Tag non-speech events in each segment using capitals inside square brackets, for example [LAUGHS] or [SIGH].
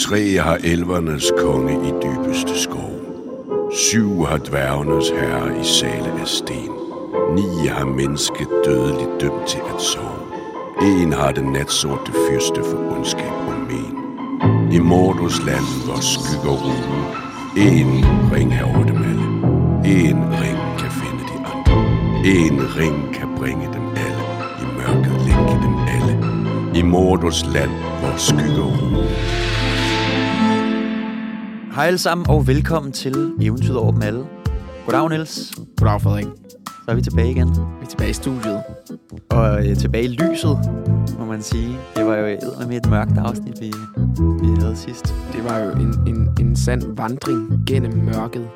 Tre har elvernes konge i dybeste skov. Syv har dværgenes herre i sale af sten. Ni har mennesket dødeligt dømt til at sove. En har den natsorte fyrste for ondskab og men. I Mordos land, hvor skygger rune. En ring er over dem alle. En ring kan finde de andre. En ring kan bringe dem alle. I mørket længe dem alle. I Mordos land, hvor skygger rune. Hej alle sammen, og velkommen til Eventyret over dem alle. Goddag, Niels. Goddag, Frederik. Så er vi tilbage igen. Vi er tilbage i studiet. Og øh, tilbage i lyset, må man sige. Det var jo med et mørkt afsnit, vi, vi havde sidst. Det var jo en, en, en sand vandring gennem mørket.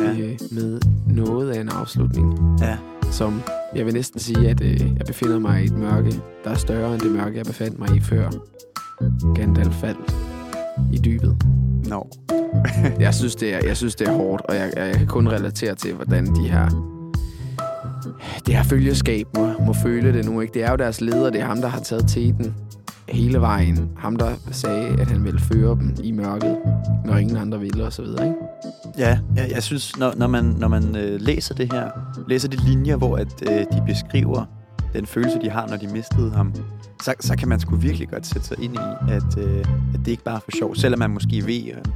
Ja. Øh, med noget af en afslutning. Ja. Som jeg vil næsten sige, at øh, jeg befinder mig i et mørke, der er større end det mørke, jeg befandt mig i før. Gandalf faldt i dybet. Nå. [LAUGHS] Jeg synes, det er, jeg synes, det er hårdt, og jeg, jeg kan kun relatere til, hvordan de her det her følgeskab må, må føle det nu. Ikke? Det er jo deres leder, det er ham, der har taget teten hele vejen. Ham, der sagde, at han ville føre dem i mørket, når ingen andre ville, og så videre. Ikke? Ja, jeg, jeg synes, når, når man, når man øh, læser det her, læser de linjer, hvor at, øh, de beskriver den følelse, de har, når de mistede ham, så, så kan man sgu virkelig godt sætte sig ind i, at, øh, at det ikke bare er for sjov, selvom man måske ved, at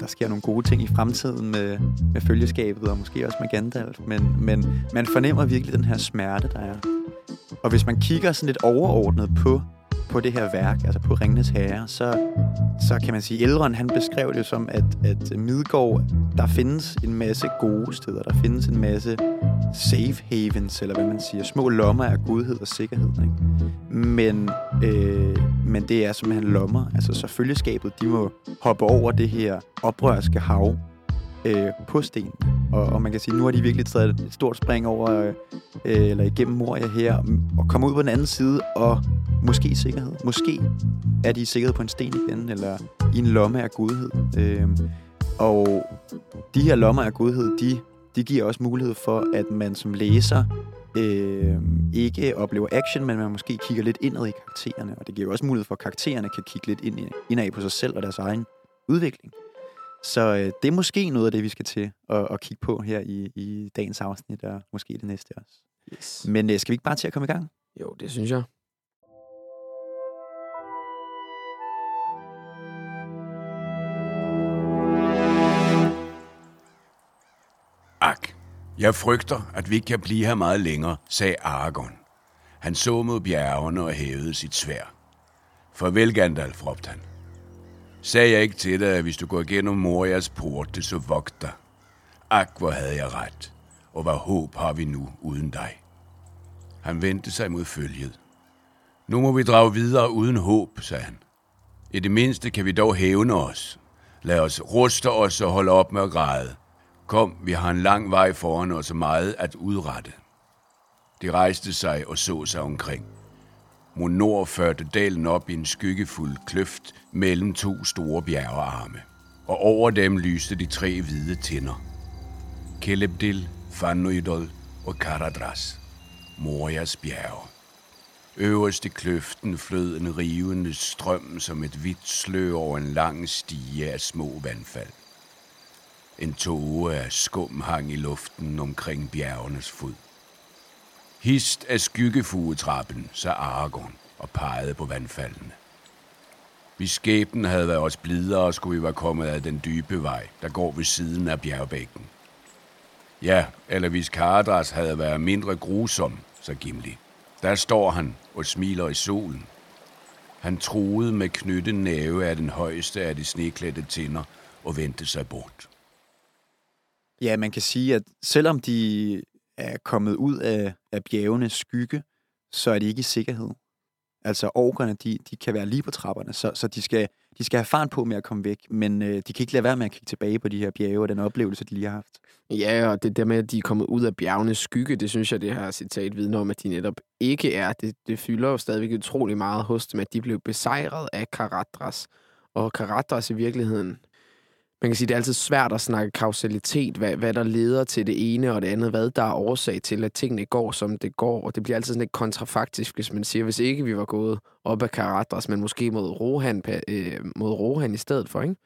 der sker nogle gode ting i fremtiden med, med følgeskabet, og måske også med Gandalf, men, men man fornemmer virkelig den her smerte, der er. Og hvis man kigger sådan lidt overordnet på, på det her værk, altså på Ringnes Herre, så, så kan man sige, Elrond han beskrev det som, at, at Midgård, der findes en masse gode steder, der findes en masse safe havens, eller hvad man siger, små lommer af godhed og sikkerhed. Ikke? Men, øh, men det er simpelthen lommer, altså så følgeskabet, de må hoppe over det her oprørske hav øh, på sten. Og, og man kan sige, nu har de virkelig taget et stort spring over, øh, eller igennem Moria her, og kommer ud på den anden side, og måske i sikkerhed. Måske er de i sikkerhed på en sten igen, eller i en lomme af godhed. Øh, og de her lommer af godhed, de, de giver også mulighed for, at man som læser øh, ikke oplever action, men man måske kigger lidt indad i karaktererne. Og det giver også mulighed for, at karaktererne kan kigge lidt ind, indad på sig selv og deres egen udvikling. Så øh, det er måske noget af det, vi skal til at, at kigge på her i, i dagens afsnit, og måske det næste også. Yes. Men øh, skal vi ikke bare til at komme i gang? Jo, det synes jeg. Jeg frygter, at vi ikke kan blive her meget længere, sagde Aragorn. Han så mod bjergene og hævede sit svær. Farvel, Gandalf, råbte han. Sagde jeg ikke til dig, at hvis du går igennem Morias porte, så vogt dig. Ak, hvor havde jeg ret. Og hvad håb har vi nu uden dig? Han vendte sig mod følget. Nu må vi drage videre uden håb, sagde han. I det mindste kan vi dog hævne os. Lad os ruste os og holde op med at græde. Kom, vi har en lang vej foran os og meget at udrette. De rejste sig og så sig omkring. Mod nord førte dalen op i en skyggefuld kløft mellem to store bjergearme. Og over dem lyste de tre hvide tinder. Kelebdil, Fanuidol og Karadras. Morias bjerge. Øverst i kløften flød en rivende strøm som et hvidt slør over en lang stige af små vandfald. En tåge af skum hang i luften omkring bjergenes fod. Hist af skyggefugetrappen, sagde Aragorn og pegede på vandfaldene. Hvis skæbnen havde været os blidere, skulle vi være kommet af den dybe vej, der går ved siden af bjergbækken. Ja, eller hvis Karadras havde været mindre grusom, så Gimli. Der står han og smiler i solen. Han troede med knyttet næve af den højeste af de sneklædte tinder og vendte sig bort. Ja, man kan sige, at selvom de er kommet ud af, af bjergenes skygge, så er de ikke i sikkerhed. Altså orkerne, de, de kan være lige på trapperne, så, så de, skal, de skal have faren på med at komme væk, men øh, de kan ikke lade være med at kigge tilbage på de her bjerge og den oplevelse, de lige har haft. Ja, og det der med, at de er kommet ud af bjergenes skygge, det synes jeg, det her citat vidner om, at de netop ikke er. Det, det fylder jo stadigvæk utrolig meget hos dem, at de blev besejret af Karadras. Og Karadras i virkeligheden, man kan sige, det er altid svært at snakke kausalitet, hvad, hvad der leder til det ene og det andet, hvad der er årsag til, at tingene går, som det går, og det bliver altid sådan lidt kontrafaktisk, hvis man siger, hvis ikke vi var gået op ad Karadras, men måske mod Rohan, øh, mod Rohan i stedet for, ikke?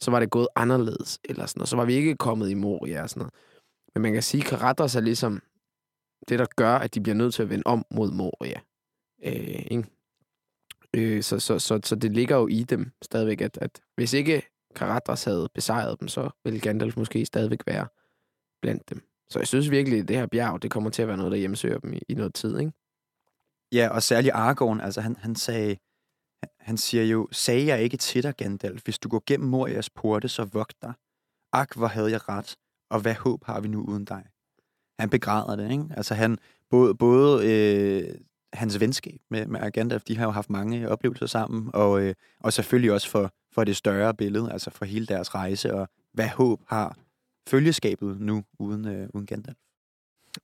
så var det gået anderledes, eller sådan noget. Så var vi ikke kommet i Moria og sådan noget. Men man kan sige, at Karatras er ligesom det, der gør, at de bliver nødt til at vende om mod Moria. Øh, ikke? Øh, så, så, så, så det ligger jo i dem stadigvæk, at, at hvis ikke Karadras havde besejret dem, så ville Gandalf måske stadigvæk være blandt dem. Så jeg synes virkelig, at det her bjerg, det kommer til at være noget, der hjemsøger dem i, i noget tid, ikke? Ja, og særligt Aragorn, altså han, han sagde, han siger jo, sagde jeg ikke til dig, Gandalf, hvis du går gennem Morias porte, så vogt dig. Ak, hvor havde jeg ret, og hvad håb har vi nu uden dig? Han begræder det, ikke? Altså han, både, både øh, hans venskab med, med Gandalf, de har jo haft mange oplevelser sammen, og, øh, og selvfølgelig også for, for det større billede, altså for hele deres rejse, og hvad håb har følgeskabet nu uden, øh, uden Gandalf.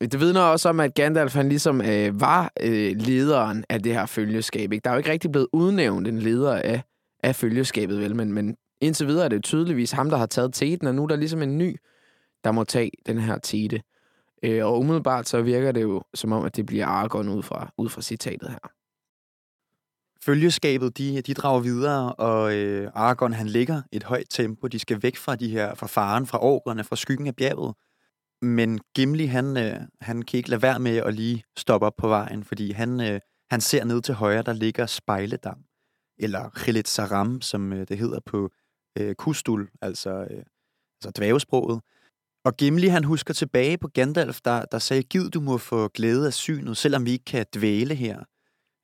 Det vidner også om, at Gandalf han ligesom øh, var øh, lederen af det her følgeskab. Ikke? Der er jo ikke rigtig blevet udnævnt en leder af, af følgeskabet, vel? Men, men indtil videre er det jo tydeligvis ham, der har taget teten, og nu er der ligesom en ny, der må tage den her tete. Øh, og umiddelbart så virker det jo som om, at det bliver Aragorn ud fra, ud fra citatet her. Følgeskabet, de, de drager videre, og øh, Aragorn han ligger et højt tempo. De skal væk fra de her, fra faren, fra orkerne, fra skyggen af bjerget. Men Gimli, han, øh, han kan ikke lade være med at lige stoppe op på vejen, fordi han, øh, han ser ned til højre, der ligger Spejledam, eller Khilit Saram, som øh, det hedder på øh, Kustul, altså, øh, altså dvævesproget. Og Gimli, han husker tilbage på Gandalf, der, der sagde, giv du må få glæde af synet, selvom vi ikke kan dvæle her.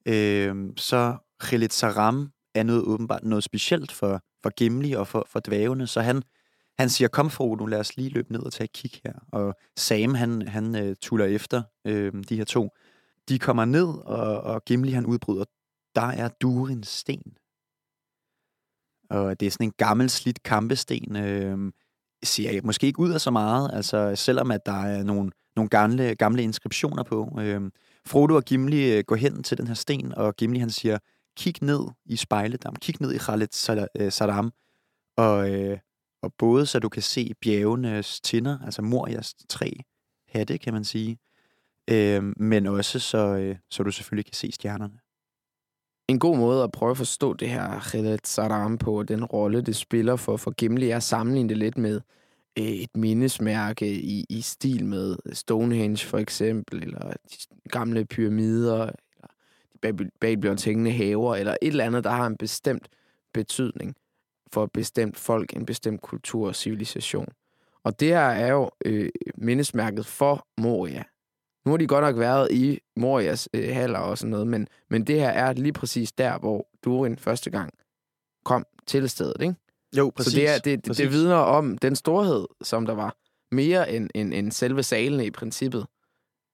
Øh, så Khilet Saram er noget åbenbart noget specielt for, for Gimli og for, for dvævene, så han, han siger, kom Frodo, lad os lige løbe ned og tage et kig her. Og Sam, han, han uh, tuller efter øh, de her to. De kommer ned, og, og Gimli, han udbryder, der er Durin sten. Og det er sådan en gammel, slidt kampesten. Øh, ser jeg måske ikke ud af så meget, altså selvom at der er nogle, nogle gamle, gamle inskriptioner på. Øh, Frodo og Gimli øh, går hen til den her sten, og Gimli han siger, kig ned i spejledam, kig ned i Khaled Saddam, øh, og, øh, og både så du kan se bjergenes tinder, altså Morias tre hatte, kan man sige, øh, men også så, øh, så du selvfølgelig kan se stjernerne. En god måde at prøve at forstå det her Khaled Saddam på, den rolle, det spiller for, for Gimli, er at sammenligne det lidt med øh, et mindesmærke i, i stil med Stonehenge for eksempel, eller de gamle pyramider, de Babylons hængende haver, eller et eller andet, der har en bestemt betydning for et bestemt folk, en bestemt kultur og civilisation. Og det her er jo øh, mindesmærket for Moria. Nu har de godt nok været i Morias øh, haller og sådan noget, men, men det her er lige præcis der, hvor Durin første gang kom til stedet, ikke? Jo, præcis. Så det, er, det, præcis. det vidner om den storhed, som der var, mere end, end, end selve salene i princippet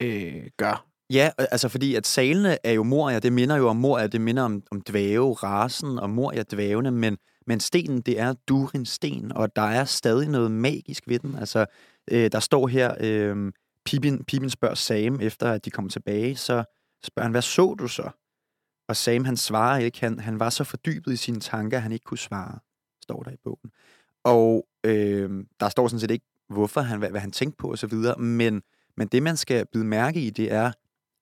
øh, gør. Ja, altså fordi at salene er jo Moria, det minder jo om Moria, det minder om, om dvæve, rasen og Moria dvævene, men men stenen, det er Durin sten, og der er stadig noget magisk ved den. Altså, øh, der står her, øh, Pippin, Pippin spørger Sam, efter at de kommer tilbage, så spørger han, hvad så du så? Og Sam, han svarer ikke. Han, han var så fordybet i sine tanker, at han ikke kunne svare, står der i bogen. Og øh, der står sådan set ikke, hvorfor han, hvad, hvad han tænkte på osv., men, men det, man skal byde mærke i, det er,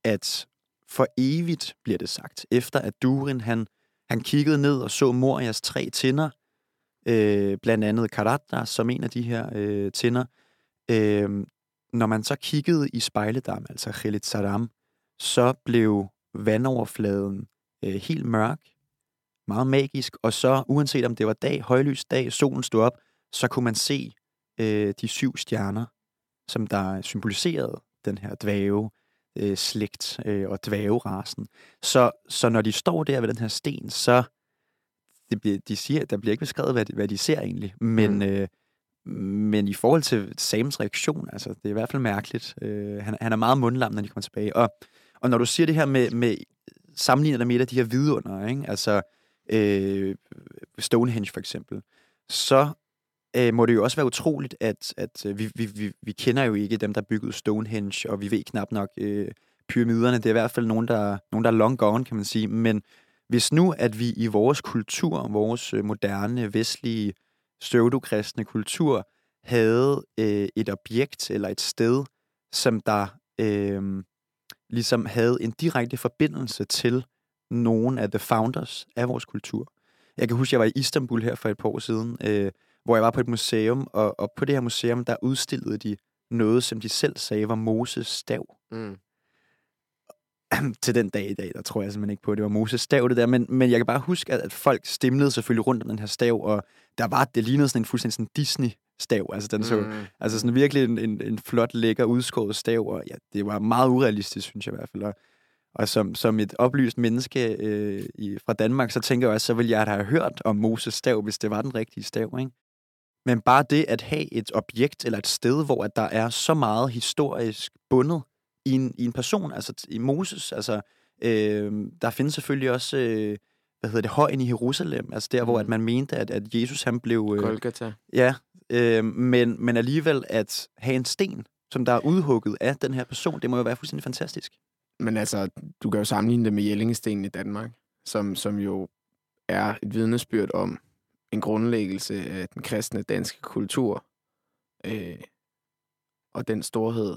at for evigt, bliver det sagt, efter at Durin, han han kiggede ned og så Morias tre tinder, øh, blandt andet Karata som en af de her øh, tinder. Øh, når man så kiggede i spejledam, altså Khalid Saddam, så blev vandoverfladen øh, helt mørk, meget magisk, og så uanset om det var dag, højlys dag, solen stod op, så kunne man se øh, de syv stjerner, som der symboliserede den her dvæve, øh, slægt øh, og dvæverasen. Så, så når de står der ved den her sten, så det bliver, de siger, der bliver ikke beskrevet, hvad de, hvad de ser egentlig, men, mm. øh, men i forhold til Sams reaktion, altså det er i hvert fald mærkeligt. Øh, han, han er meget mundlam, når de kommer tilbage. Og, og når du siger det her med, med sammenligner dig med et af de her vidunder, ikke? altså øh, Stonehenge for eksempel, så øh, må det jo også være utroligt, at, at øh, vi, vi, vi, vi kender jo ikke dem, der byggede Stonehenge, og vi ved knap nok øh, pyramiderne. Det er i hvert fald nogen, der, nogen, der er long gone, kan man sige. Men hvis nu, at vi i vores kultur, vores øh, moderne, vestlige pseudokristne kultur havde øh, et objekt eller et sted, som der øh, ligesom havde en direkte forbindelse til nogle af the founders af vores kultur. Jeg kan huske, at jeg var i Istanbul her for et par år siden, øh, hvor jeg var på et museum, og, og på det her museum, der udstillede de noget, som de selv sagde var Moses stav. Mm. [CLEARS THROAT] Til den dag i dag, der tror jeg simpelthen ikke på, at det var Moses stav, det der. Men, men jeg kan bare huske, at, at folk stimlede selvfølgelig rundt om den her stav, og der var, det lignede sådan en fuldstændig sådan Disney-stav. Altså, den så, Mm. altså sådan virkelig en, en, en flot, lækker, udskåret stav, og ja, det var meget urealistisk, synes jeg i hvert fald. Og, og som, som et oplyst menneske øh, i, fra Danmark, så tænker jeg også, så ville jeg have hørt om Moses stav, hvis det var den rigtige stav, ikke? Men bare det at have et objekt eller et sted, hvor at der er så meget historisk bundet i en, i en person, altså i Moses, altså øh, der findes selvfølgelig også, øh, hvad hedder det, højen i Jerusalem, altså der, mm. hvor Mm. at man mente, at, at Jesus han blev, øh, Golgata. ja, øh, men, men alligevel at have en sten, som der er udhugget af den her person, det må jo være fuldstændig fantastisk. Men altså, du kan jo sammenligne det med Jellingestenen i Danmark, som, som jo er et vidnesbyrd om en grundlæggelse af den kristne danske kultur, øh, og den storhed,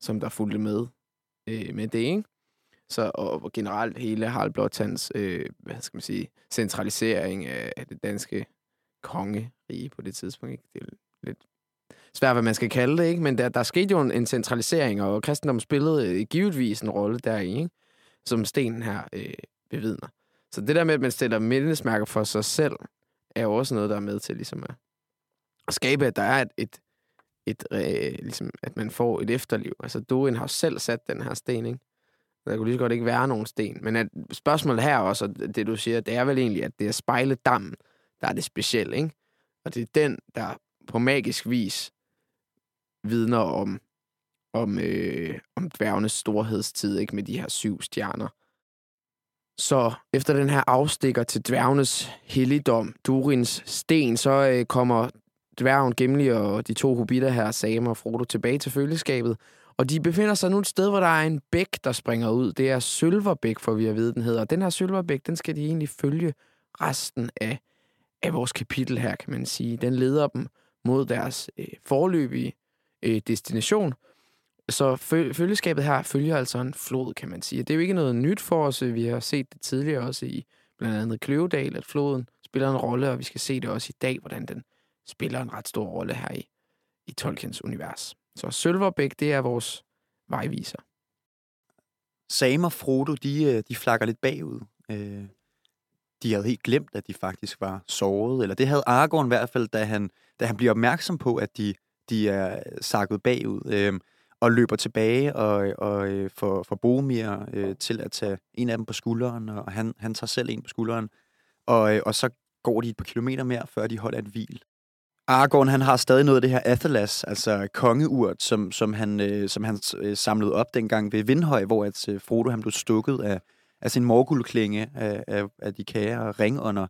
som der fulgte med, øh, med det, ikke? Så, og, og generelt hele Harald Blåtands, øh, hvad skal man sige, centralisering af, af det danske kongerige på det tidspunkt, ikke? Det er lidt svært, hvad man skal kalde det, ikke? Men der, der skete jo en, en centralisering, og kristendom spillede øh, givetvis en rolle deri, ikke? Som stenen her øh, bevidner. Så det der med, at man stiller mindesmærker for sig selv, er jo også noget, der er med til ligesom at, at skabe, at der er et, et, et øh, ligesom, at man får et efterliv. Altså, Dorin har selv sat den her sten, ikke? Der kunne lige så godt ikke være nogen sten. Men at spørgsmålet her også, og det du siger, det er vel egentlig, at det er spejledammen, der er det specielle, ikke? Og det er den, der på magisk vis vidner om, om, øh, om dværgenes storhedstid, ikke? Med de her syv stjerner. Så efter den her afstikker til dværgenes helligdom, Durins sten, så øh, kommer dværgen Gimli og de to hobitter her, Sam og Frodo, tilbage til følgeskabet. Og de befinder sig nu et sted, hvor der er en bæk, der springer ud. Det er Sølverbæk, for vi har vide, den hedder. Og den her Sølverbæk, den skal de egentlig følge resten af, af vores kapitel her, kan man sige. Den leder dem mod deres øh, forløbige øh, destination. Så fø- følgeskabet her følger altså en flod, kan man sige. Det er jo ikke noget nyt for os. Vi har set det tidligere også i blandt andet Kløvedal, at floden spiller en rolle, og vi skal se det også i dag, hvordan den spiller en ret stor rolle her i, i Tolkiens univers. Så Sølverbæk, det er vores vejviser. Sam og Frodo, de, øh, de flakker lidt bagud. Øh, de havde helt glemt, at de faktisk var såret. Eller det havde Aragorn i hvert fald, da han, da han bliver opmærksom på, at de, de er sakket bagud. Øh, og løber tilbage og, og øh, får, får Boromir øh, til at tage en af dem på skulderen, og han, han tager selv en på skulderen. Og, øh, og så går de et par kilometer mere, før de holder et hvil. Aragorn, han har stadig noget af det her Athelas, altså kongeurt, som, som han, øh, som han øh, samlede op dengang ved Vindhøj, hvor at, øh, Frodo han blev stukket af, af sin morgulklinge af, af, af de kære ringånder.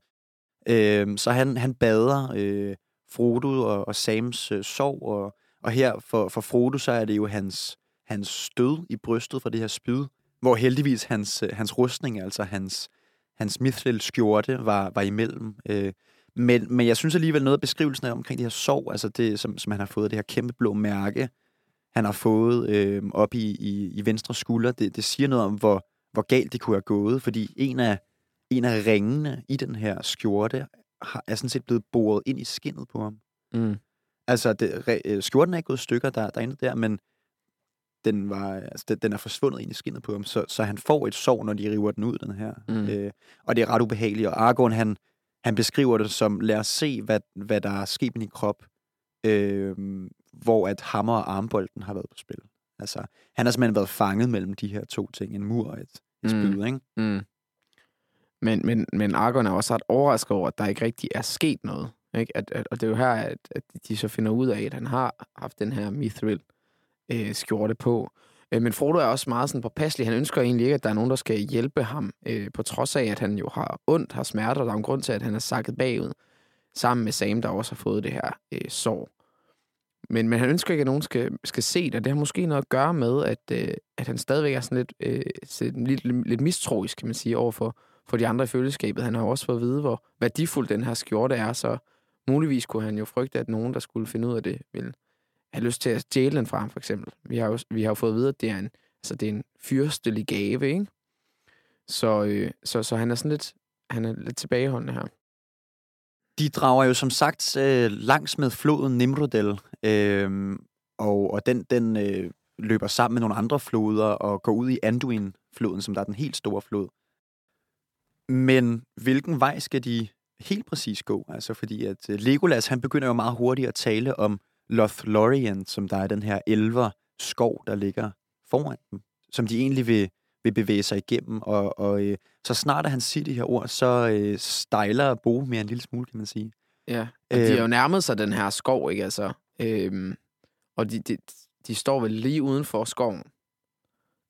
Øh, så han, han bader øh, Frodo og, og Sams øh, sorg, og, og her for, for Frodo, så er det jo hans, hans stød i brystet fra det her spyd, hvor heldigvis hans, øh, hans rustning, altså hans, hans mithril skjorte, var, var imellem. Øh, men, men jeg synes alligevel noget af beskrivelsen af omkring det her sorg, altså det, som, som han har fået, det her kæmpe blå mærke, han har fået øh, op i, i, i venstre skulder, det, det siger noget om, hvor, hvor galt det kunne have gået, fordi en af, en af ringene i den her skjorte har, er sådan set blevet boret ind i skinnet på ham. Mm. Altså, det, re- øh, skjorten er ikke gået i stykker der, derinde der, men den, var, altså, den, den er forsvundet ind i skinnet på ham, så, så han får et sår, når de river den ud, den her. Mm. Øh, og det er ret ubehageligt, og Aragorn, han, han beskriver det som, lad os se, hvad, hvad der er sket med din krop, øh, hvor at hammer og armbolden har været på spil. Altså, han har simpelthen været fanget mellem de her to ting, en mur og et, et spyd, Mm. ikke? Mm. Men, men, men Argon er også ret overrasket over, at der ikke rigtig er sket noget. Ikke? At, at, og det er jo her, at, at de så finder ud af, at han har haft den her mithril øh, skjorte på. Øh, men Frodo er også meget sådan påpasselig. Han ønsker egentlig ikke, at der er nogen, der skal hjælpe ham, øh, på trods af, at han jo har ondt, har smerter. Der er en grund til, at han er sakket bagud, sammen med Sam, der også har fået det her øh, sår. Men, men han ønsker ikke, at nogen skal, skal se det. Det har måske noget at gøre med, at, øh, at han stadigvæk er sådan lidt, øh, sådan lidt, lidt, lidt mistroisk, kan man sige, overfor for de andre i følgeskabet. Han har også fået at vide, hvor værdifuld den her skjorte er, så muligvis kunne han jo frygte, at nogen, der skulle finde ud af det, ville have lyst til at stjæle den fra ham, for eksempel. Vi har jo, vi har jo fået at vide, at det er en, altså, det er en fyrstelig gave, ikke? Så, øh, så, så han er sådan lidt, han er lidt tilbageholdende her. De drager jo som sagt øh, langs med floden Nimrodel, øh, og, og den, den øh, løber sammen med nogle andre floder og går ud i Anduin-floden, som der er den helt store flod. Men hvilken vej skal de helt præcis gå? Altså fordi at øh, Legolas, han begynder jo meget hurtigt at tale om Lothlorien, som der er den her elver skov, der ligger foran dem, som de egentlig vil, vil bevæge sig igennem. Og, og øh, så snart at han siger de her ord, så øh, stejler Bo mere en lille smule, kan man sige. Ja, og de har jo nærmet sig den her skov, ikke? Altså, øhm, og de, de, de står vel lige uden for skoven,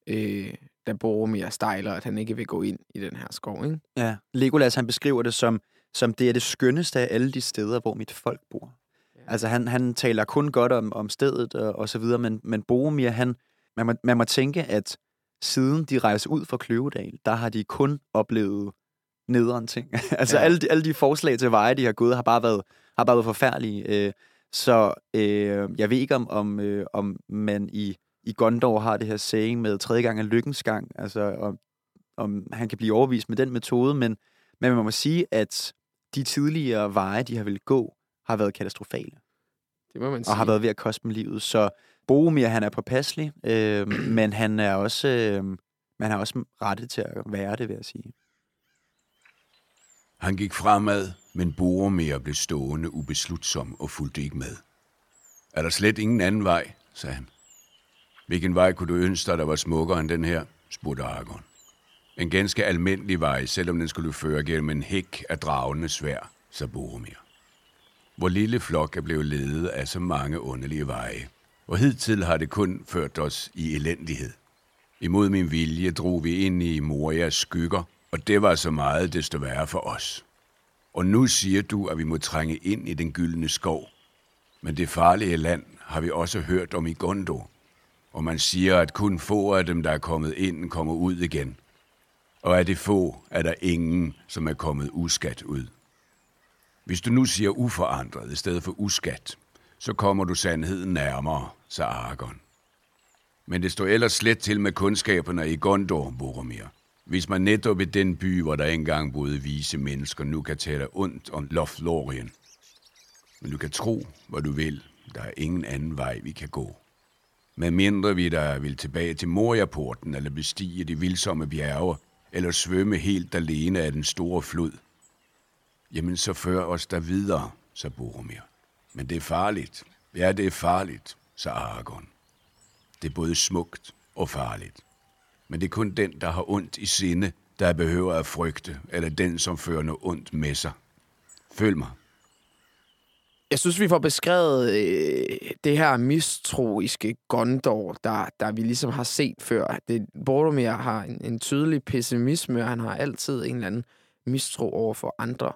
øh, da Boromir stejler, at han ikke vil gå ind i den her skov, ikke? Ja, Legolas han beskriver det som, som det er det skønneste af alle de steder, hvor mit folk bor. Altså han, han taler kun godt om, om stedet og, og så videre, men, men Boromir, han, man, må, man må tænke, at siden de rejser ud fra Kløvedal, der har de kun oplevet nederen ting. [LAUGHS] altså ja. alle, de, alle de forslag til veje, de har gået, har bare været, har bare været forfærdelige. Øh, så øh, jeg ved ikke, om, om, øh, om man i, i Gondor har det her saying med tredje gang er lykkens gang, altså om, om han kan blive overvist med den metode, men, men man må sige, at de tidligere veje, de har vel gå, har været katastrofale. Det må man sige. Og har været ved at koste dem livet. Så Boromir, han er påpasselig, øh, [CLEARS THROAT] men han er også, øh, man er også rettet til at være det, vil jeg sige. Han gik fremad, men Boromir blev stående ubeslutsom og fulgte ikke med. Er der slet ingen anden vej, sagde han. Hvilken vej kunne du ønske dig, der var smukkere end den her, spurgte Aragorn. En ganske almindelig vej, selvom den skulle føre gennem en hæk af dragende svær, så Boromir. Hvor lille flok er blevet ledet af så mange underlige veje, og hidtil har det kun ført os i elendighed. Imod min vilje drog vi ind i Morias skygger, og det var så meget desto værre for os. Og nu siger du, at vi må trænge ind i den gyldne skov. Men det farlige land har vi også hørt om i Gondor. Og man siger, at kun få af dem, der er kommet ind, kommer ud igen. Og af det få, er der ingen, som er kommet uskat ud. Hvis du nu siger uforandret i stedet for uskat, så kommer du sandheden nærmere, sagde Aragorn. Men det står ellers slet til med kundskaberne i Gondor, Boromir. Hvis man netop i den by, hvor der engang boede vise mennesker, nu kan tale ondt om Lothlorien. Men du kan tro, hvad du vil. Der er ingen anden vej, vi kan gå. Med mindre vi der vil tilbage til Moria-porten, eller bestige de vildsomme bjerge, eller svømme helt alene af den store flod. Jamen, så før os der videre, så Boromir. Men det er farligt. Ja, det er farligt, så Aragorn. Det er både smukt og farligt. Men det er kun den, der har ondt i sinde, der behøver at frygte, eller den, som fører noget ondt med sig. Følg mig. Jeg synes, vi får beskrevet øh, det her mistroiske Gondor, der, der vi ligesom har set før. Det, Boromir har en, en tydelig pessimisme, og han har altid en eller anden mistro over for andre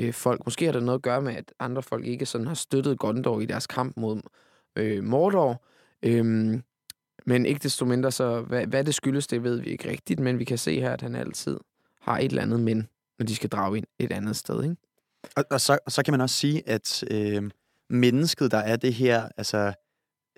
øh, folk. Måske har det noget at gøre med, at andre folk ikke sådan har støttet Gondor i deres kamp mod øh, Mordor. Øhm, men ikke desto mindre, så hvad, hvad det skyldes, det ved vi ikke rigtigt, men vi kan se her, at han altid har et eller andet men, når de skal drage ind et andet sted, ikke? Og, og, så, og så kan man også sige, at øh, mennesket, der er det her altså,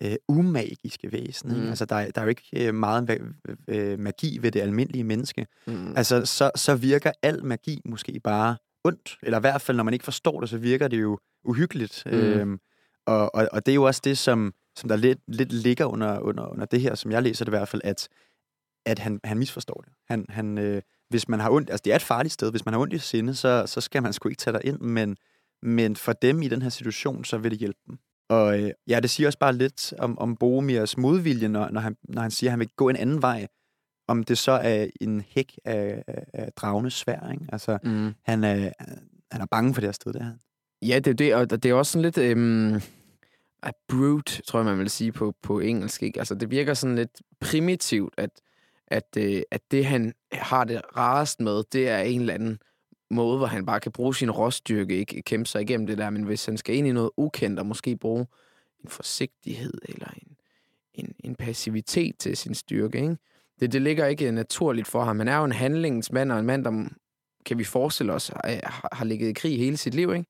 øh, umagiske væsen, mm. altså der, der er jo ikke øh, meget øh, magi ved det almindelige menneske. Mm. Altså så, så virker al magi måske bare ondt, eller i hvert fald, når man ikke forstår det, så virker det jo uhyggeligt. Mm. Øh, og, og, og det er jo også det, som, som der lidt, lidt ligger under, under, under det her, som jeg læser det i hvert fald, at, at han, han misforstår det. Han, han, øh, hvis man har ondt, altså det er et farligt sted, hvis man har ondt i sinde, så, så skal man sgu ikke tage dig ind, men, men for dem i den her situation, så vil det hjælpe dem. Og øh, ja, det siger også bare lidt om, om Boromirs modvilje, når, når, han, når han siger, at han vil gå en anden vej, om det så er en hæk af, af, af dragende svær, ikke? Altså, mm. han, er, han er bange for det her sted, det her. Ja, det er det, og det er også sådan lidt... Øhm a brute, tror jeg, man vil sige på, på engelsk. Ikke? Altså, det virker sådan lidt primitivt, at, at, øh, at det, han har det rarest med, det er en eller anden måde, hvor han bare kan bruge sin råstyrke, ikke kæmpe sig igennem det der, men hvis han skal ind i noget ukendt, og måske bruge en forsigtighed eller en, en, en passivitet til sin styrke, ikke? Det, det ligger ikke øh, naturligt for ham. Han er jo en handlingsmand, og en mand, der, kan vi forestille os, øh, har, har ligget i krig hele sit liv, ikke?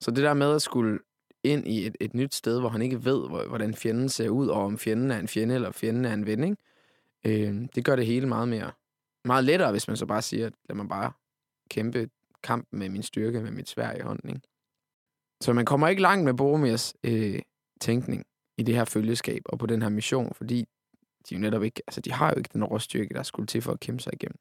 Så det der med at skulle ind i et, et nyt sted, hvor han ikke ved, hvordan fjenden ser ud, og om fjenden er en fjende, eller fjenden er en ven, ikke? Øh, det gør det hele meget mere meget lettere, hvis man så bare siger, at lad mig bare kæmpe kampen med min styrke, med mit svær i hånden. Ikke? Så man kommer ikke langt med Boromirs øh, tænkning i det her følgeskab og på den her mission, fordi de jo netop ikke, altså de har jo ikke den råstyrke, der skulle til for at kæmpe sig igennem.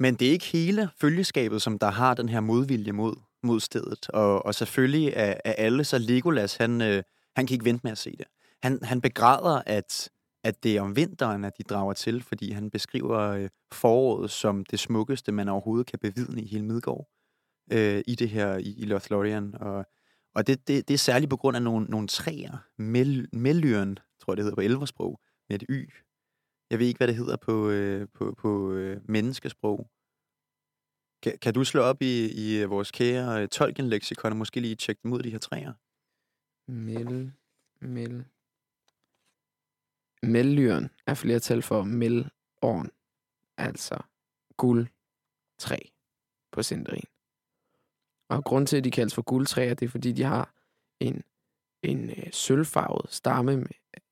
Men det er ikke hele følgeskabet, som der har den her modvilje mod, mod stedet. Og, og selvfølgelig er, er alle, så Legolas, han, øh, han kan ikke vente med at se det. Han, han begræder, at, at det er om vinteren, at de drager til, fordi han beskriver øh, foråret som det smukkeste, man overhovedet kan bevidne i hele Midgård. Øh, I det her, i, i Lothlorien. Og, og det, det, det er særligt på grund af nogle, nogle træer. Mel, Mellyren, tror jeg det hedder på elversprog, med et y. Jeg ved ikke, hvad det hedder på, øh, på, på øh, menneskesprog. Kan, kan du slå op i, i øh, vores kære øh, Tolkien-leksikon og måske lige tjekke dem ud, de her træer? Mel, mel. Mellyren er flertal for melorn, altså guld træ på Sindarin. Og grund til, at de kaldes for guldtræer, det er, fordi de har en, en øh, sølvfarvet stamme, med,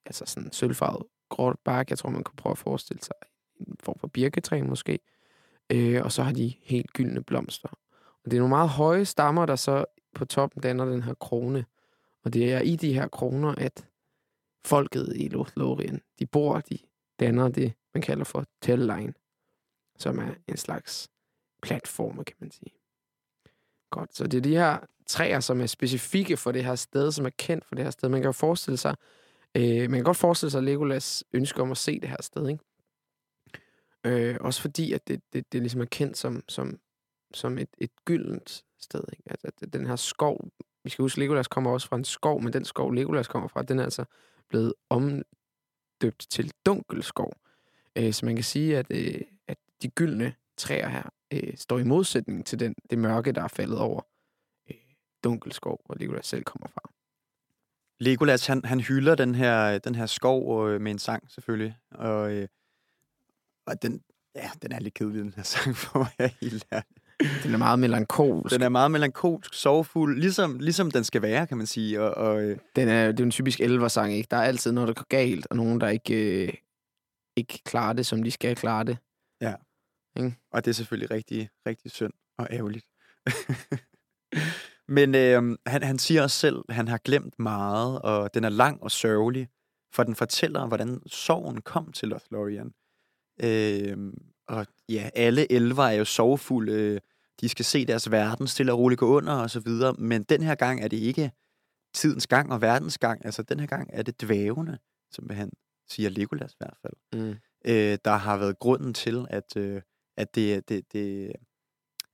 altså sådan en sølvfarvet gråt bark. Jeg tror, man kan prøve at forestille sig en form for birketræ måske. Øh, og så har de helt gyldne blomster. Og det er nogle meget høje stammer, der så på toppen danner den her krone. Og det er i de her kroner, at folket i Lothlorien, de bor, de danner det, man kalder for Telline, som er en slags platform, kan man sige. Godt, så det er de her træer, som er specifikke for det her sted, som er kendt for det her sted. Man kan jo forestille sig, øh, man kan godt forestille sig Legolas ønske om at se det her sted, ikke? Øh, også fordi, at det, det, det ligesom er kendt som, som, som et, et gyldent sted. Ikke? Altså, at den her skov, vi skal huske, Legolas kommer også fra en skov, men den skov, Legolas kommer fra, den er altså blevet omdøbt til dunkelskov. Øh, så man kan sige, at, øh, at de gyldne træer her øh, står i modsætning til den, det mørke, der er faldet over øh, dunkelskov, hvor Legolas selv kommer fra. Legolas, han, han hylder den her, den her skov øh, med en sang, selvfølgelig. Og, øh, og den, ja, den er lidt kedelig, den her sang, [LAUGHS] for at være helt ærlig. Den er meget melankolsk. Den er meget melankolsk, sorgfuld, ligesom, ligesom den skal være, kan man sige. Og, og, øh, Den er, det er en typisk elversang, ikke? Der er altid noget, der går galt, og nogen, der ikke, øh, ikke klarer det, som de skal klare det. og det er selvfølgelig rigtig, rigtig synd og ærgerligt. [LAUGHS] Men øh, han, han siger også selv, at han har glemt meget, og den er lang og sørgelig, for den fortæller, hvordan sorgen kom til Lothlorien. Øh, og ja, alle elver er jo sorgfulde. De skal se deres verden stille og roligt gå under og så videre. Men den her gang er det ikke tidens gang og verdens gang. Altså den her gang er det dvævene, som han siger Legolas i hvert fald. Mm. øh, der har været grunden til, at, øh, at, det, det, det,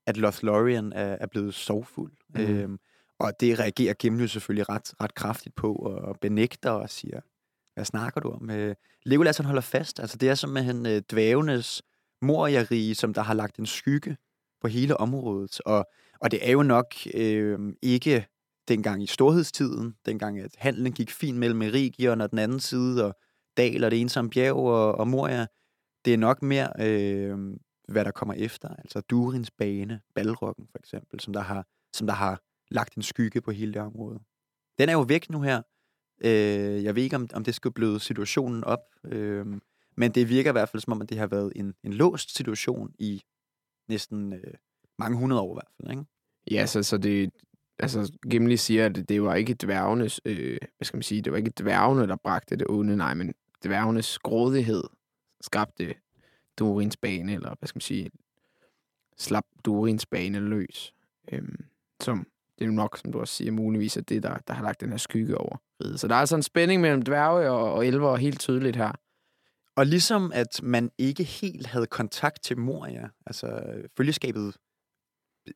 at Lothlorien er, er blevet sorgfuld. Mm. Øhm, og det reagerer Gimli selvfølgelig ret, ret kraftigt på, og benægter og siger, hvad snakker du om? Øh, Legolas han holder fast. Altså, det er simpelthen øh, dvævenes moriarige, som der har lagt en skygge på hele området. Og, og det er jo nok øh, ikke dengang i storhedstiden, dengang at handlen gik fint mellem Erigion og den anden side, og Dal og det ensomme bjerg og, og Moria. Det er nok mere, øh, hvad der kommer efter. Altså Durins bane, Balrokken for eksempel, som der har, som der har lagt en skygge på hele det område. Den er jo væk nu her. Øh, jeg ved ikke, om, om det skulle bløde situationen op, øh, men det virker i hvert fald som om, at det har været en, en låst situation i næsten øh, mange hundrede år i hvert fald. Ikke? Ja, så, så det... Altså, Gimli siger, at det var ikke dværgenes... Øh, hvad skal man sige? Det var ikke dværgene, der bragte det onde, nej, men dværgenes grådighed skabte Durins bane, eller hvad skal man sige, slap Durins bane løs. Øhm, som det er nok, som du også siger, muligvis er det, der, der har lagt den her skygge over. Så der er altså en spænding mellem dværge og, og elver helt tydeligt her. Og ligesom at man ikke helt havde kontakt til Moria, altså følgeskabet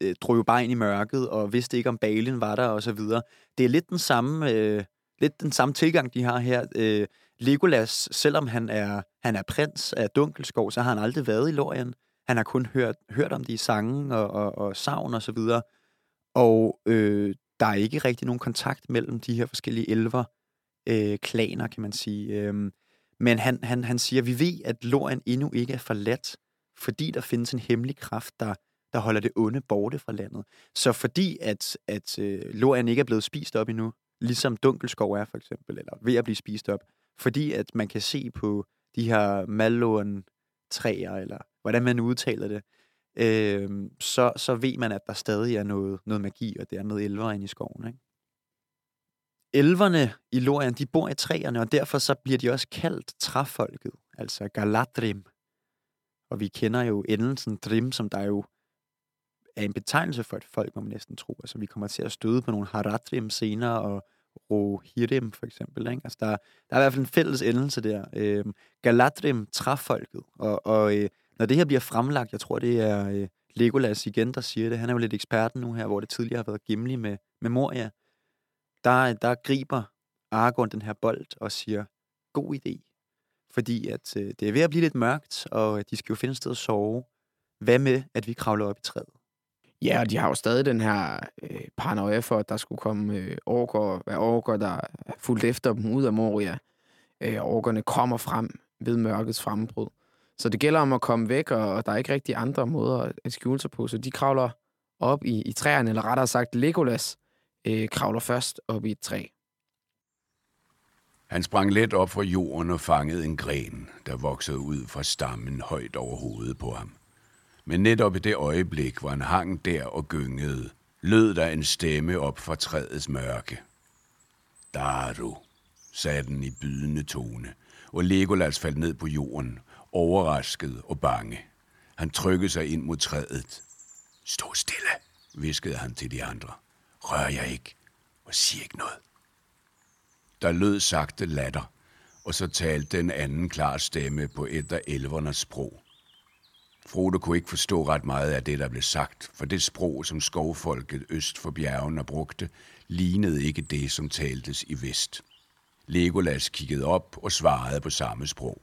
øh, drog jo bare ind i mørket og vidste ikke, om Balin var der og så videre. Det er lidt den samme, øh, lidt den samme tilgang, de har her. Øh, Legolas, selvom han er, han er prins af Dunkelskov, så har han aldrig været i Lorien. Han har kun hørt, hørt om de sange og, og, og savn og så videre. Og øh, der er ikke rigtig nogen kontakt mellem de her forskellige elver, øh, klaner, kan man sige. Øh, men han, han, han siger, vi ved, at Lorien endnu ikke er forladt, fordi der findes en hemmelig kraft, der, der holder det onde borte fra landet. Så fordi at, at øh, Lorien ikke er blevet spist op endnu, ligesom Dunkelskov er for eksempel, eller ved at blive spist op, fordi at man kan se på de her Malloen træer, eller hvordan man udtaler det, øh, så, så ved man, at der stadig er noget, noget magi, og dermed elver inde i skoven. Ikke? Elverne i Lorien, de bor i træerne, og derfor så bliver de også kaldt træfolket, altså Galadrim. Og vi kender jo endelsen Drim, som der jo er en betegnelse for et folk, må man næsten tro. Altså, vi kommer til at støde på nogle Haradrim senere, og Rohirrim for eksempel. Ikke? Altså, der, der er i hvert fald en fælles endelse der. Øhm, Galadrim, træfolket. Og, og øh, når det her bliver fremlagt, jeg tror, det er øh, Legolas igen, der siger det. Han er jo lidt eksperten nu her, hvor det tidligere har været Gimli med, med Moria. Der, der griber Aragorn den her bold og siger, god idé. Fordi at øh, det er ved at blive lidt mørkt, og de skal jo finde et sted at sove. Hvad med, at vi kravler op i træet? Ja, og de har jo stadig den her øh, paranoia for, at der skulle komme øh, orker, hvad orker, der er fuldt efter dem ud af Moria. Øh, orkerne kommer frem ved mørkets frembrud. Så det gælder om at komme væk, og, og der er ikke rigtig andre måder at skjule sig på. Så de kravler op i, i træerne, eller rettere sagt Legolas øh, kravler først op i et træ. Han sprang let op fra jorden og fangede en gren, der voksede ud fra stammen højt over hovedet på ham. Men netop i det øjeblik, hvor han hang der og gyngede, lød der en stemme op fra træets mørke. Daru, sagde den i bydende tone, og Legolas faldt ned på jorden, overrasket og bange. Han trykkede sig ind mod træet. Stå stille, viskede han til de andre. Rør jeg ikke, og sig ikke noget. Der lød sagte latter, og så talte den anden klar stemme på et af elvernes sprog. Frodo kunne ikke forstå ret meget af det, der blev sagt, for det sprog, som skovfolket øst for bjergene brugte, lignede ikke det, som taltes i vest. Legolas kiggede op og svarede på samme sprog.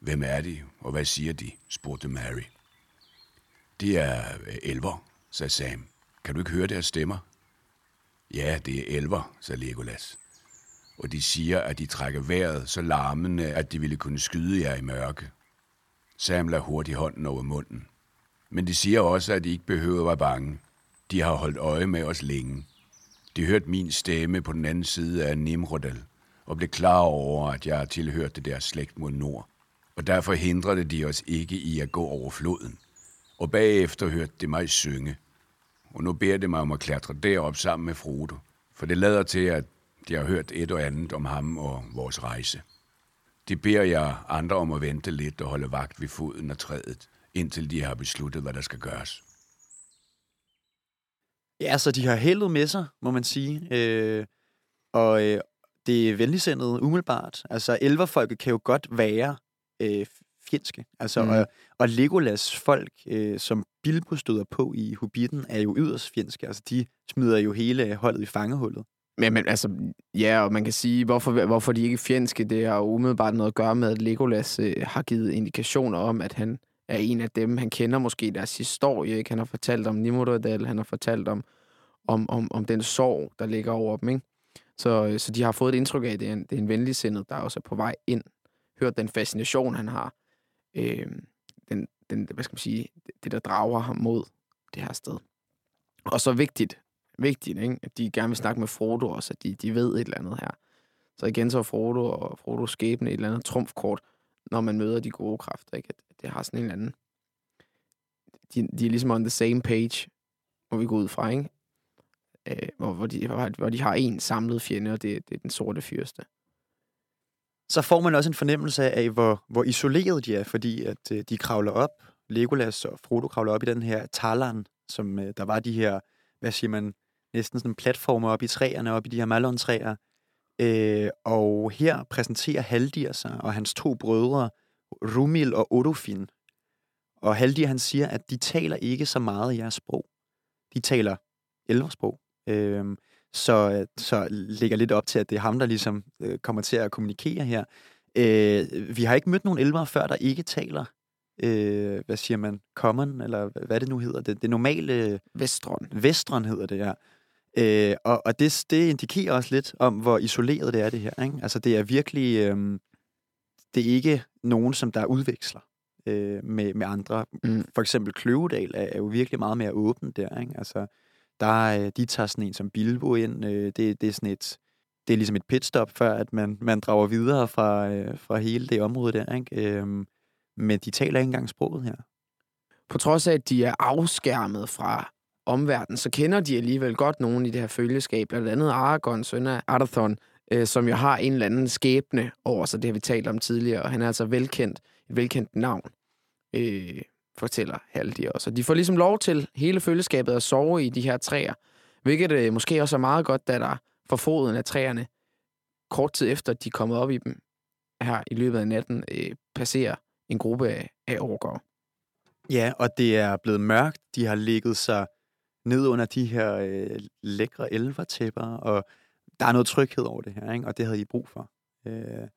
Hvem er de, og hvad siger de? spurgte Mary. De er øh, elver, sagde Sam. Kan du ikke høre deres stemmer? Ja, det er elver, sagde Legolas. Og de siger, at de trækker vejret så larmende, at de ville kunne skyde jer i mørke. Sam lader hurtigt hånden over munden. Men de siger også, at de ikke behøver at være bange. De har holdt øje med os længe. De hørte min stemme på den anden side af Nimrodal, og blev klar over, at jeg tilhørte deres slægt mod nord. Og derfor hindrede de os ikke i at gå over floden. Og bagefter hørte de mig synge. Og nu beder de mig om at klatre derop sammen med Frodo, for det lader til, at de har hørt et og andet om ham og vores rejse. De beder jeg andre om at vente lidt og holde vagt ved foden af træet, indtil de har besluttet, hvad der skal gøres. Ja, så de har heldet med sig, må man sige. Øh, og øh, det er venligsindet umiddelbart. Altså, elverfolket kan jo godt være øh, fjendske. Altså, mm. og, og Legolas folk, øh, som Bilbo støder på i Hobbiten, er jo yderst fjendske. Altså, de smider jo hele holdet i fangehullet. Men, men altså, ja, og man kan sige, hvorfor, hvorfor de ikke er fjendske, det har umiddelbart noget at gøre med, at Legolas øh, har givet indikationer om, at han er en af dem. Han kender måske deres historie, ikke? Han har fortalt om Nimrodal, han har fortalt om, om, om, om den sorg, der ligger over dem, ikke? Så, øh, så de har fået et indtryk af, at det er en, det er en venlig sindet, der også er på vej ind. Hørt den fascination, han har. Øh, den, den, hvad skal man sige, det, der drager ham mod det her sted. Og så vigtigt, vigtigt, ikke? at de gerne vil snakke med Frodo også, at de, de ved et eller andet her. Så igen så Frodo og Frodo skæbne et eller andet trumfkort, når man møder de gode kræfter. Ikke? At det har sådan en eller anden... De, de er ligesom on the same page, hvor vi går ud fra, ikke? Øh, hvor, hvor, de, hvor, hvor de har en samlet fjende, og det, det er den sorte fyrste. Så får man også en fornemmelse af, hvor, hvor isoleret de er, fordi at øh, de kravler op. Legolas og Frodo kravler op i den her Talan, som øh, der var de her, hvad siger man, næsten sådan platformer op i træerne, op i de her malon-træer. Øh, og her præsenterer Haldir sig og hans to brødre, Rumil og Odofin. Og Haldir han siger, at de taler ikke så meget i jeres sprog. De taler elversprog. Øh, så, så ligger lidt op til, at det er ham, der ligesom øh, kommer til at kommunikere her. Øh, vi har ikke mødt nogen elvere før, der ikke taler, øh, hvad siger man, common, eller hvad det nu hedder, det, det normale... Vestron. Vestron hedder det, ja. Øh, og og det, det indikerer også lidt om, hvor isoleret det er, det her. Ikke? Altså, det er virkelig... Øh, det er ikke nogen, som der udveksler. øh, med, med andre. Mm. For eksempel Kløvedal er, er jo virkelig meget mere åben der. Ikke? Altså, der, øh, de tager sådan en som Bilbo ind. Øh, det, det er sådan et, det er ligesom et pitstop, før at man, man drager videre fra, øh, fra hele det område der. Ikke? Øhm, men de taler ikke engang sproget her. På trods af, at de er afskærmet fra omverdenen, så kender de alligevel godt nogen i det her følgeskab. Blandt andet Aragorn, søn af Arathorn, øh, som jo har en eller anden skæbne over sig. Det har vi talt om tidligere, og han er altså velkendt, et velkendt navn, øh, fortæller Haldi også. Og de får ligesom lov til hele følgeskabet at sove i de her træer, hvilket øh, måske også er meget godt, da der for foden af træerne, kort tid efter de er kommet op i dem, her i løbet af natten, øh, passerer en gruppe af, af orker. Ja, og det er blevet mørkt. De har ligget sig ned under de her øh, lækre elvertæpper, og der er noget tryghed over det her, ikke? og det havde de brug for. Øh,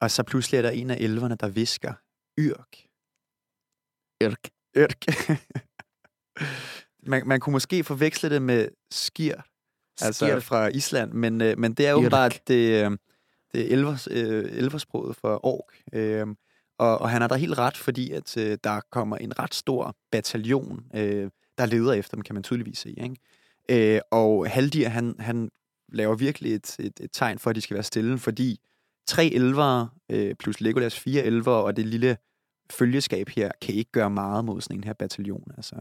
og så pludselig er der en af elverne, der visker, Yrk. Yrk. Yrk. man, man kunne måske forveksle det med skir, altså Skirk. fra Island, men, øh, men det er Yrk. åbenbart det, øh, det er elvers, øh, elversproget for ork. Øh, og, og han har da helt ret, fordi at øh, der kommer en ret stor bataljon, øh, der leder efter dem, kan man tydeligvis se. Ikke? Øh, og Haldir, han, han laver virkelig et, et, et tegn for, at de skal være stille, fordi tre elvere øh, plus Legolas fire elvere og det lille følgeskab her, kan ikke gøre meget mod sådan en her bataljon. Altså.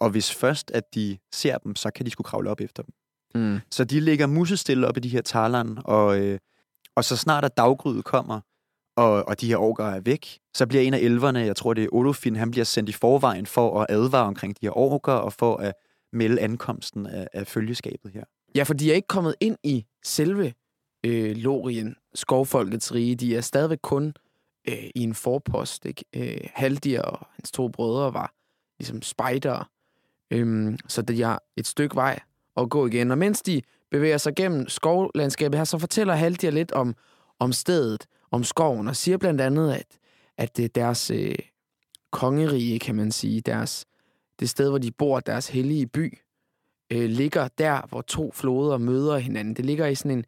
Og hvis først, at de ser dem, så kan de skulle kravle op efter dem. Mm. Så de ligger musestille op i de her tarlan, og, øh, og så snart at daggryet kommer, og, og de her orker er væk, så bliver en af elverne, jeg tror det er Olofin, han bliver sendt i forvejen for at advare omkring de her orker, og for at melde ankomsten af, af følgeskabet her. Ja, for de er ikke kommet ind i selve øh, Lorien, skovfolkets rige. De er stadigvæk kun øh, i en forpost. Ikke? Øh, Haldir og hans to brødre var ligesom spejdere. Øhm, så de har et stykke vej at gå igen. Og mens de bevæger sig gennem skovlandskabet her, så fortæller Haldir lidt om, om stedet, om skoven, og siger blandt andet, at, at det er deres øh, kongerige, kan man sige, deres, det sted, hvor de bor, deres hellige by, øh, ligger der, hvor to floder møder hinanden. Det ligger i sådan en,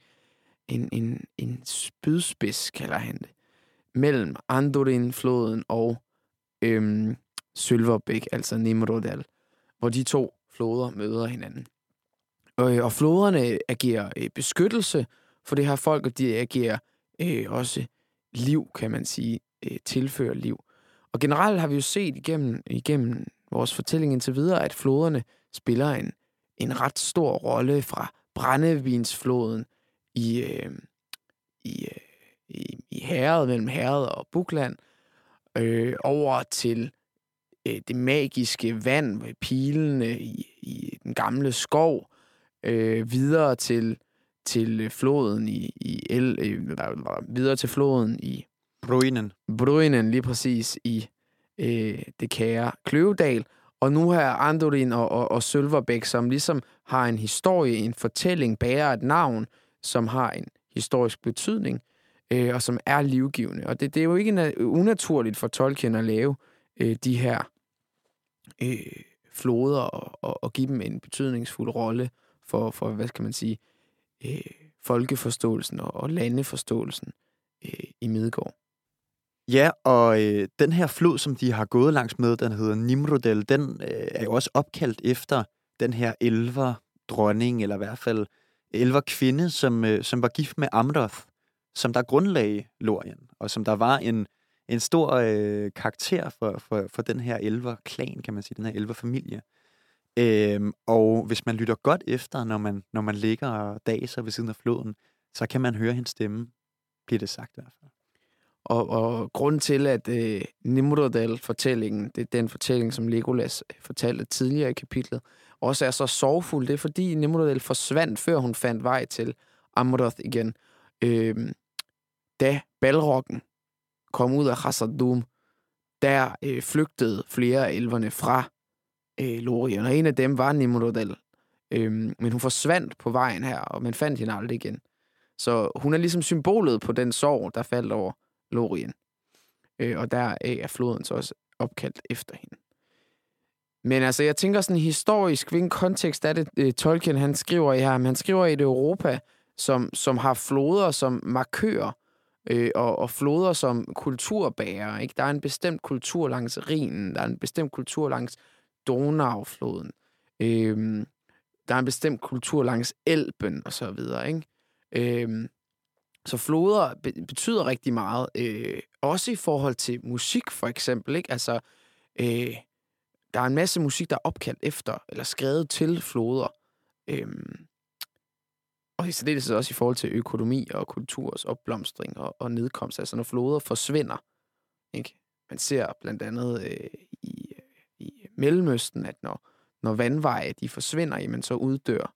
en, en, en spydspids, kalder han det, mellem Andorin-floden og øhm, Sølverbæk, altså Nimrodal, hvor de to floder møder hinanden. Og, øh, og floderne agerer øh, beskyttelse for det her folk, og de agerer øh, også liv, kan man sige, øh, tilfører liv. Og generelt har vi jo set igennem, igennem vores fortælling indtil videre, at floderne spiller en, en ret stor rolle fra brændevinsfloden i, øh, i, øh, i herred mellem herred og Bukland, øh, over til øh, det magiske vand med pilene i, i den gamle skov, øh, videre til til øh, floden i, i el, øh, videre til floden i Ruinen. Brynen lige præcis i øh, det kære Kløvedal. Og nu her Andorin og, og, og Sølverbæk, som ligesom har en historie, en fortælling, bærer et navn, som har en historisk betydning, øh, og som er livgivende. Og det, det er jo ikke unaturligt for Tolkien at lave øh, de her øh, floder og, og, og give dem en betydningsfuld rolle for, for hvad skal man sige, øh, folkeforståelsen og, og landeforståelsen øh, i Midgård. Ja, og øh, den her flod, som de har gået langs med, den hedder Nimrodel, den øh, er jo også opkaldt efter den her elver dronning, eller i hvert fald elver kvinde, som, øh, som var gift med Amroth, som der grundlagde Lorien, og som der var en, en stor øh, karakter for, for, for den her elver-klan, kan man sige, den her elver-familie. Øhm, og hvis man lytter godt efter, når man, når man ligger og daser ved siden af floden, så kan man høre hendes stemme, bliver det sagt i hvert fald. Og, og grunden til, at øh, Nimrodal-fortællingen, det er den fortælling, som Legolas øh, fortalte tidligere i kapitlet, også er så sorgfuld, det er fordi Nimrodal forsvandt, før hun fandt vej til Amroth igen. Øh, da balrokken kom ud af Khazad-dûm, der øh, flygtede flere af elverne fra øh, Lorien, og en af dem var Nimrodal. Øhm, men hun forsvandt på vejen her, og man fandt hende aldrig igen. Så hun er ligesom symbolet på den sorg, der faldt over Lorien. Øh, og der øh, er floden så også opkaldt efter hende. Men altså, jeg tænker sådan historisk, hvilken kontekst er det, øh, Tolkien han skriver i her? Men han skriver i et Europa, som, som har floder som markører øh, og, og floder som kulturbærer. Ikke? Der er en bestemt kultur langs Rhinen, der er en bestemt kultur langs Donaufloden. Øh, der er en bestemt kultur langs Elben og så videre. Ikke? Øh, så floder be- betyder rigtig meget, øh, også i forhold til musik for eksempel. Ikke? Altså, øh, der er en masse musik, der er opkaldt efter, eller skrevet til floder. Øh, og i særdeleshed også i forhold til økonomi og kulturs opblomstring og, og nedkomst. Altså når floder forsvinder. Ikke? Man ser blandt andet øh, i, øh, i Mellemøsten, at når, når vandveje de forsvinder, jamen, så uddør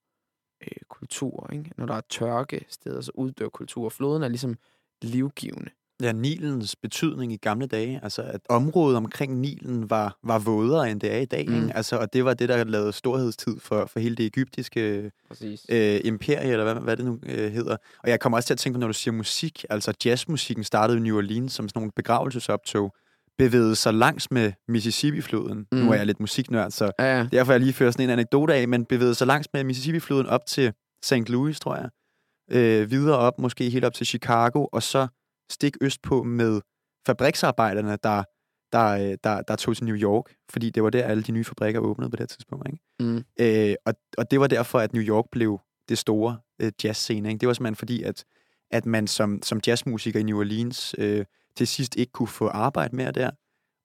øh, kultur. Ikke? Når der er tørke steder, så uddør kultur. Floden er ligesom livgivende. Ja, Nilens betydning i gamle dage, altså at området omkring Nilen var, var vådere, end det er i dag. Mm. Ikke? Altså, og det var det, der lavede storhedstid for, for hele det egyptiske Præcis. øh, imperie, eller hvad, hvad det nu øh, hedder. Og jeg kommer også til at tænke på, når du siger musik, altså jazzmusikken startede i New Orleans som sådan nogle begravelsesoptog, bevægede sig langs med Mississippi-floden. Mm. Mm. Nu er jeg lidt musiknørd, så Ja, ja. derfor jeg lige ført sådan en anekdote af, men bevægede sig langs med Mississippi-floden op til St. Louis, tror jeg. Øh, videre op, måske helt op til Chicago, og så stik øst på med fabriksarbejderne, der, der, øh, der, der tog til New York, fordi det var der, alle de nye fabrikker åbnede på det tidspunkt. Ikke? Mm. Øh, og, og det var derfor, at New York blev det store øh, jazzscene. Ikke? Det var simpelthen fordi, at, at man som, som jazzmusiker i New Orleans øh, til sidst ikke kunne få arbejde mere der,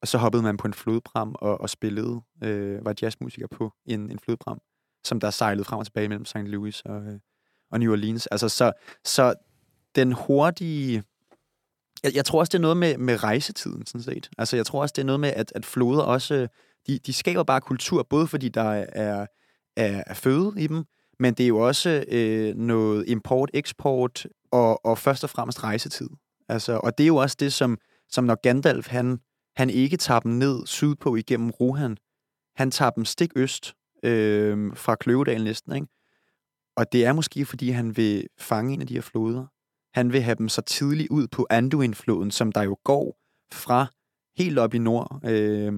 og så hoppede man på en flodpram og, og spillede, øh, var jazzmusiker på en, en flodpram, som der sejlede frem og tilbage mellem St. Louis og, øh, og New Orleans. Altså, så, så den hurtige... Jeg, jeg tror også, det er noget med, med rejsetiden, sådan set. Altså, jeg tror også, det er noget med, at, at floder også... De, de skaber bare kultur, både fordi der er, er, er føde i dem, men det er jo også øh, noget import, eksport og, og først og fremmest rejsetid. Altså, og det er jo også det, som, som når Gandalf, han, han ikke tager dem ned sydpå igennem Rohan, han tager dem stik øst øh, fra Kløvedal næsten, ikke? Og det er måske, fordi han vil fange en af de her floder. Han vil have dem så tidligt ud på Anduin-floden, som der jo går fra helt op i nord, øh,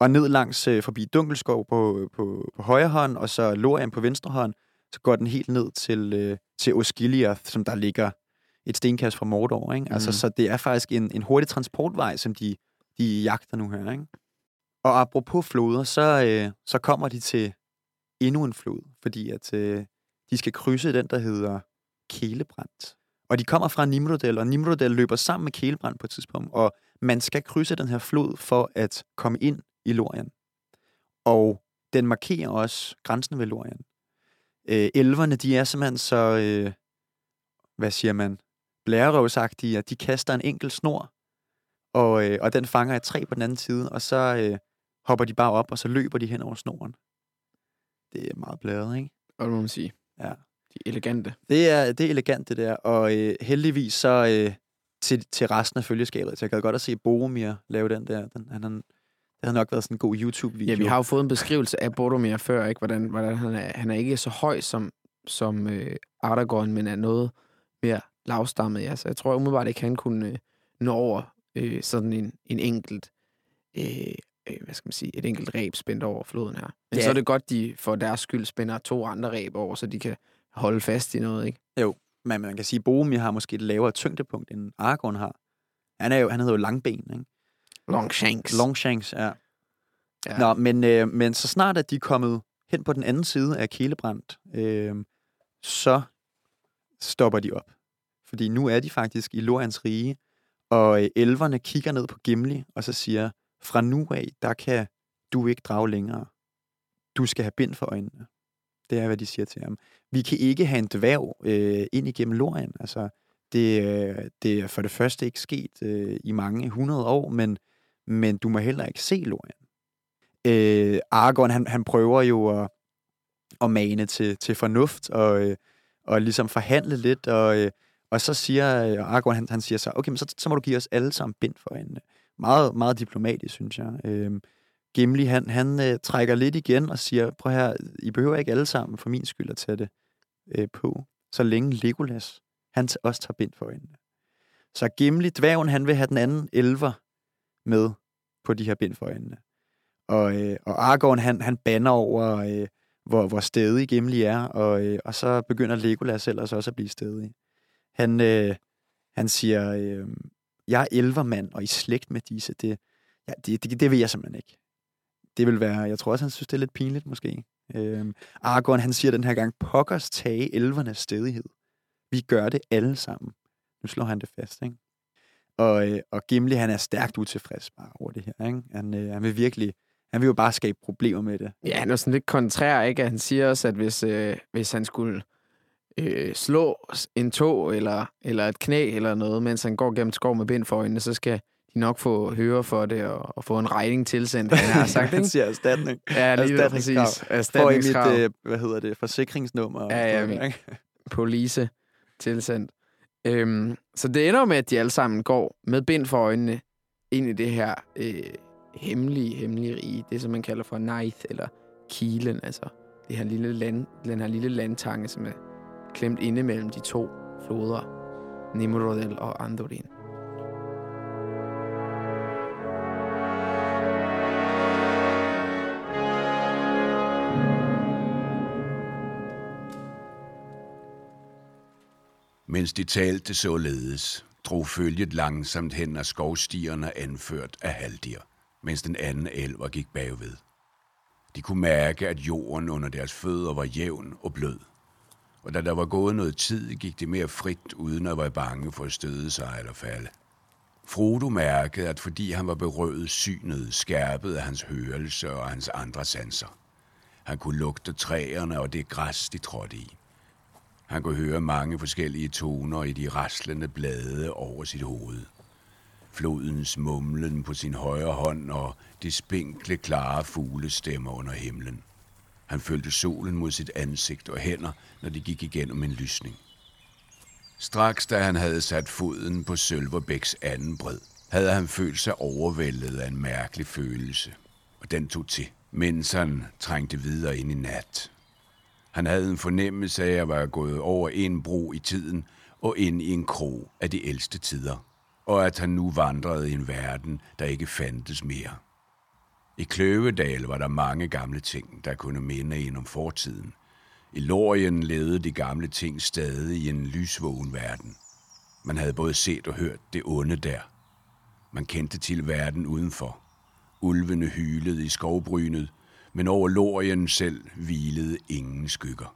og ned langs øh, forbi Dunkelskov på, på, på højre hånd, og så Lorien på venstre hånd, så går den helt ned til, øh, til Osgiliath, som der ligger et stenkast fra Mordor. Ikke? Altså, Mhm. så det er faktisk en, en hurtig transportvej, som de, de jagter nu her. Ikke? Og apropos floder, så, øh, så kommer de til endnu en flod, fordi at øh, de skal krydse den, der hedder Kelebrand. Og de kommer fra Nimrodel, og Nimrodel løber sammen med Kelebrand på et tidspunkt, og man skal krydse den her flod for at komme ind i Lorien. Og den markerer også grænsen ved Lorien. Øh, elverne, de er simpelthen så, øh, hvad siger man, blærerøvsagtige, at de kaster en enkelt snor, og, øh, og den fanger et træ på den anden side, og så øh, hopper de bare op, og så løber de hen over snoren. Det er meget blæret, ikke? Og det må man sige. Ja. De elegante. Det er, det er elegant, det der. Og øh, heldigvis så øh, til, til resten af følgeskabet. Så jeg gad godt at se Boromir lave den der. Den, han, han, det havde nok været sådan en god YouTube-video. Ja, vi har jo fået en beskrivelse af Boromir før, ikke? Hvordan, hvordan han, er, han er ikke så høj som, som øh, Aragorn, men er noget mere lavstammet. Ja. Så jeg tror umiddelbart ikke, han kunne øh, nå over øh, sådan en, en enkelt, øh, øh, hvad skal man sige, et enkelt ræb spændt over floden her. Men Ja. så er det godt, de for deres skyld spænder to andre ræb over, så de kan holde fast i noget, ikke? Men man kan sige, at Boromir har måske et lavere tyngdepunkt, end Aragorn har. Han, er jo, han hedder jo langben, ikke? Longshanks. Longshanks, ja. Ja. ja. Nå, men, øh, men så snart at de er kommet hen på den anden side af Kelebrand, øh, så stopper de op. Fordi nu er de faktisk i Lorians rige, og øh, elverne kigger ned på Gimli, og så siger, fra nu af, der kan du ikke drage længere. Du skal have bind for øjnene. Det er, hvad de siger til ham. Vi kan ikke have en dværg øh, ind igennem Lorien. Altså, det, øh, det er for det første ikke sket øh, i mange hundrede år, men, men du må heller ikke se Lorien. Øh, Argon, han, han prøver jo at, at mane til, til fornuft og, øh, og ligesom forhandle lidt, og, øh, og så siger øh, Argon, han, han siger så, okay, men så, så må du give os alle sammen bind for øjnene. Meget, meget diplomatisk, synes jeg. Øh, Gimli, han, han øh, trækker lidt igen og siger, prøv her, I behøver ikke alle sammen for min skyld at tage det øh, på, så længe Legolas, han t- også tager bind for øjnene. Så Gimli, dværgen, han vil have den anden elver med på de her bind for øjnene. Og, øh, og Aragorn, han, han banner over, øh, hvor, hvor stedig Gimli er, og, øh, og så begynder Legolas ellers også at blive stedig. Han, øh, Han siger, øh, jeg er elvermand, og i slægt med disse. Det, ja, det, det, det vil jeg simpelthen ikke. Det vil være, jeg tror også, han synes, det er lidt pinligt måske. Øhm, Argon, han siger den her gang, pokkers tage elvernes stedighed. Vi gør det alle sammen. Nu slår han det fast, ikke? Og, øh, og Gimli, han er stærkt utilfreds bare over det her, ikke? Han, øh, han vil virkelig, han vil jo bare skabe problemer med det. Ja, han er sådan lidt kontrær, ikke? Han siger også, at hvis, øh, hvis han skulle øh, slå en tog eller, eller et knæ eller noget, mens han går gennem skov med bind for øjnene, så skal nok få høre for det og, og få en regning tilsendt, han har [LAUGHS] sagt, han siger erstatning. Ja, lige der, præcis. Får I Erstatningskrav. mit, øh, hvad hedder det, forsikringsnummer? og Ja, ja, [LAUGHS] police tilsendt. Øhm, så det ender med, at de alle sammen går med bind for øjnene ind i det her øh, hemmelige, hemmelige rige. Det, som man kalder for Neith, eller Kilen, altså det her lille land, den her lille landtange, som er klemt inde mellem de to floder, Nimrodel og Andorin. Mens de talte således, drog følget langsomt hen ad skovstierne anført af haldir, mens den anden elver gik bagved. De kunne mærke, at jorden under deres fødder var jævn og blød. Og da der var gået noget tid, gik de mere frit, uden at være bange for at støde sig eller falde. Frodo mærkede, at fordi han var berøvet synet, skærpede hans hørelse og hans andre sanser. Han kunne lugte træerne og det græs, de trådte i. Han kunne høre mange forskellige toner i de raslende blade over sit hoved. Flodens mumlen på sin højre hånd og de spinkle, klare fuglestemmer under himlen. Han følte solen mod sit ansigt og hænder, når de gik igennem en lysning. Straks da han havde sat foden på Sølverbæks anden bred, havde han følt sig overvældet af en mærkelig følelse, og den tog til, mens han trængte videre ind i nat. Han havde en fornemmelse af at være gået over en bro i tiden og ind i en krog af de ældste tider, og at han nu vandrede i en verden, der ikke fandtes mere. I Kløvedal var der mange gamle ting, der kunne minde en om fortiden. I Lorien levede de gamle ting stadig i en lysvågen verden. Man havde både set og hørt det onde der. Man kendte til verden udenfor. Ulvene hylede i skovbrynet, men over Lorien selv hvilede ingen skygger.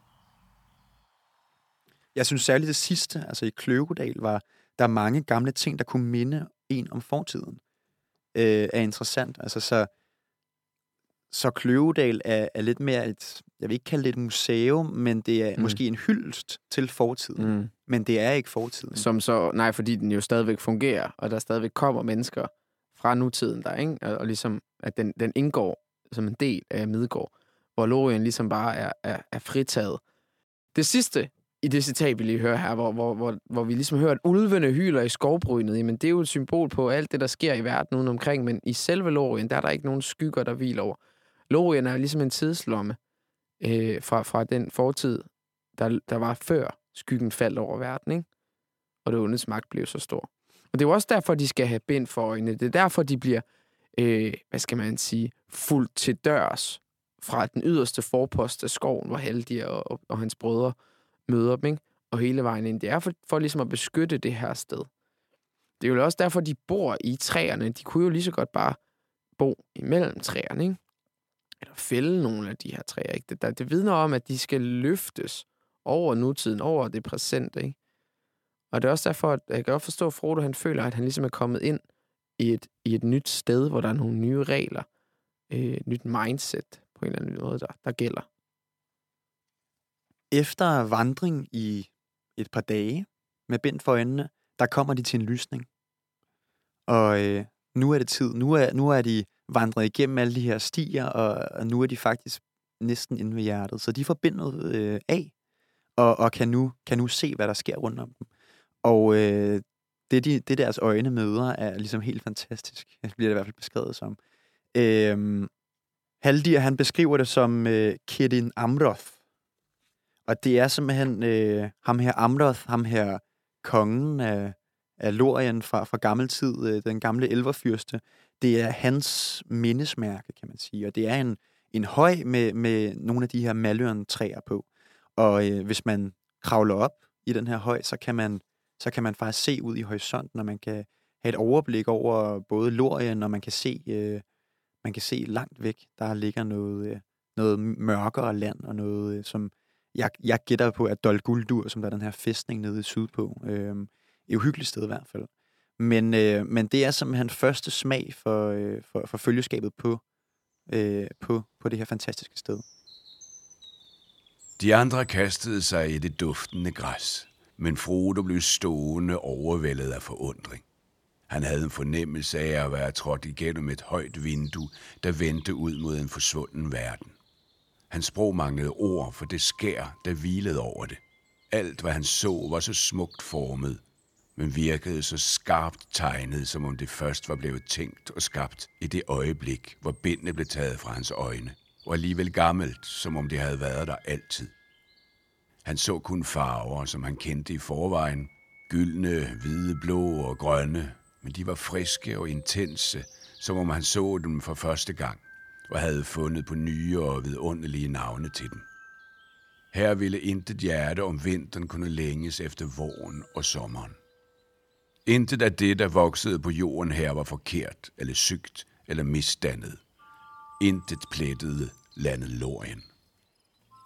Jeg synes særligt det sidste, altså i Kløvedal, var der er mange gamle ting, der kunne minde en om fortiden. Øh, er interessant. Altså så, så Kløvedal er, er lidt mere et, jeg vil ikke kalde det et museum, men det er Mm. måske en hyldest til fortiden. Mm. Men det er ikke fortiden. Som så, nej, fordi den jo stadigvæk fungerer, og der stadigvæk kommer mennesker fra nutiden der, ikke? Og, og ligesom, at den, den indgår som en del af Midgård, hvor Lorien ligesom bare er, er, er fritaget. Det sidste i det citat, vi lige hører her, hvor, hvor, hvor, hvor vi ligesom hører, at ulvene hyler i skovbrynet, jamen det er jo et symbol på alt det, der sker i verden uden omkring, men i selve Lorien, der er der ikke nogen skygger, der hviler over. Lorien er ligesom en tidslomme øh, fra, fra den fortid, der, der var før skyggen faldt over verden, ikke? og det ondes magt blev så stor. Og det er jo også derfor, de skal have bind for øjnene. Det er derfor, de bliver, øh, hvad skal man sige, fuldt til dørs fra den yderste forpost af skoven, hvor Haldir og, og, og hans brødre møder dem, ikke? og hele vejen ind. Det er for, for ligesom at beskytte det her sted. Det er jo også derfor, de bor i træerne. De kunne jo lige så godt bare bo imellem træerne, ikke? Eller fælde nogle af de her træer, ikke? Det, der, det vidner om, at de skal løftes over nutiden, over det præsente, ikke? Og det er også derfor, at jeg kan godt forstå, at Frodo han føler, at han ligesom er kommet ind i et, i et nyt sted, hvor der er nogle nye regler, øh, et nyt mindset på en eller anden måde, der, der gælder. Efter vandring i et par dage med bind for øjnene, der kommer de til en lysning. Og øh, nu er det tid. Nu er, nu er de vandret igennem alle de her stier, og, og nu er de faktisk næsten inde ved hjertet. Så de får bindet øh, af, og, og kan, nu, kan nu se, hvad der sker rundt om dem. Og øh, det, de, det deres øjne møder, er ligesom helt fantastisk. [LAUGHS] Det bliver det i hvert fald beskrevet som. Øhm, Haldir, han beskriver det som øh, Kedin Amroth. Og det er simpelthen øh, ham her Amroth, ham her kongen af, af Lorien fra, fra gammel tid, øh, den gamle elverfyrste. Det er hans mindesmærke, kan man sige. Og det er en, en høj med, med nogle af de her maløren træer på. Og øh, hvis man kravler op i den her høj, så kan man så kan man faktisk se ud i horisonten, og man kan have et overblik over både Lorien, og man kan se, øh, man kan se langt væk, der ligger noget, øh, noget mørkere land, og noget, øh, som jeg, jeg gætter på, at Dol Guldur, som der er den her fæstning nede i sydpå, øh, et uhyggeligt sted i hvert fald. Men, øh, men det er simpelthen første smag for, øh, for, for følgeskabet på, øh, på, på det her fantastiske sted. De andre kastede sig i det duftende græs, men Frodo blev stående overvældet af forundring. Han havde en fornemmelse af at være trådt igennem et højt vindue, der vendte ud mod en forsvunden verden. Hans sprog manglede ord for det skær, der hvilede over det. Alt, hvad han så, var så smukt formet, men virkede så skarpt tegnet, som om det først var blevet tænkt og skabt i det øjeblik, hvor bindene blev taget fra hans øjne, og alligevel gammelt, som om det havde været der altid. Han så kun farver, som han kendte i forvejen, gyldne, hvide, blå og grønne, men de var friske og intense, som om han så dem for første gang, og havde fundet på nye og vidunderlige navne til dem. Her ville intet hjerte om vinteren kunne længes efter våren og sommeren. Intet af det, der voksede på jorden her, var forkert, eller sygt, eller misdannet. Intet plettede landet Lorien.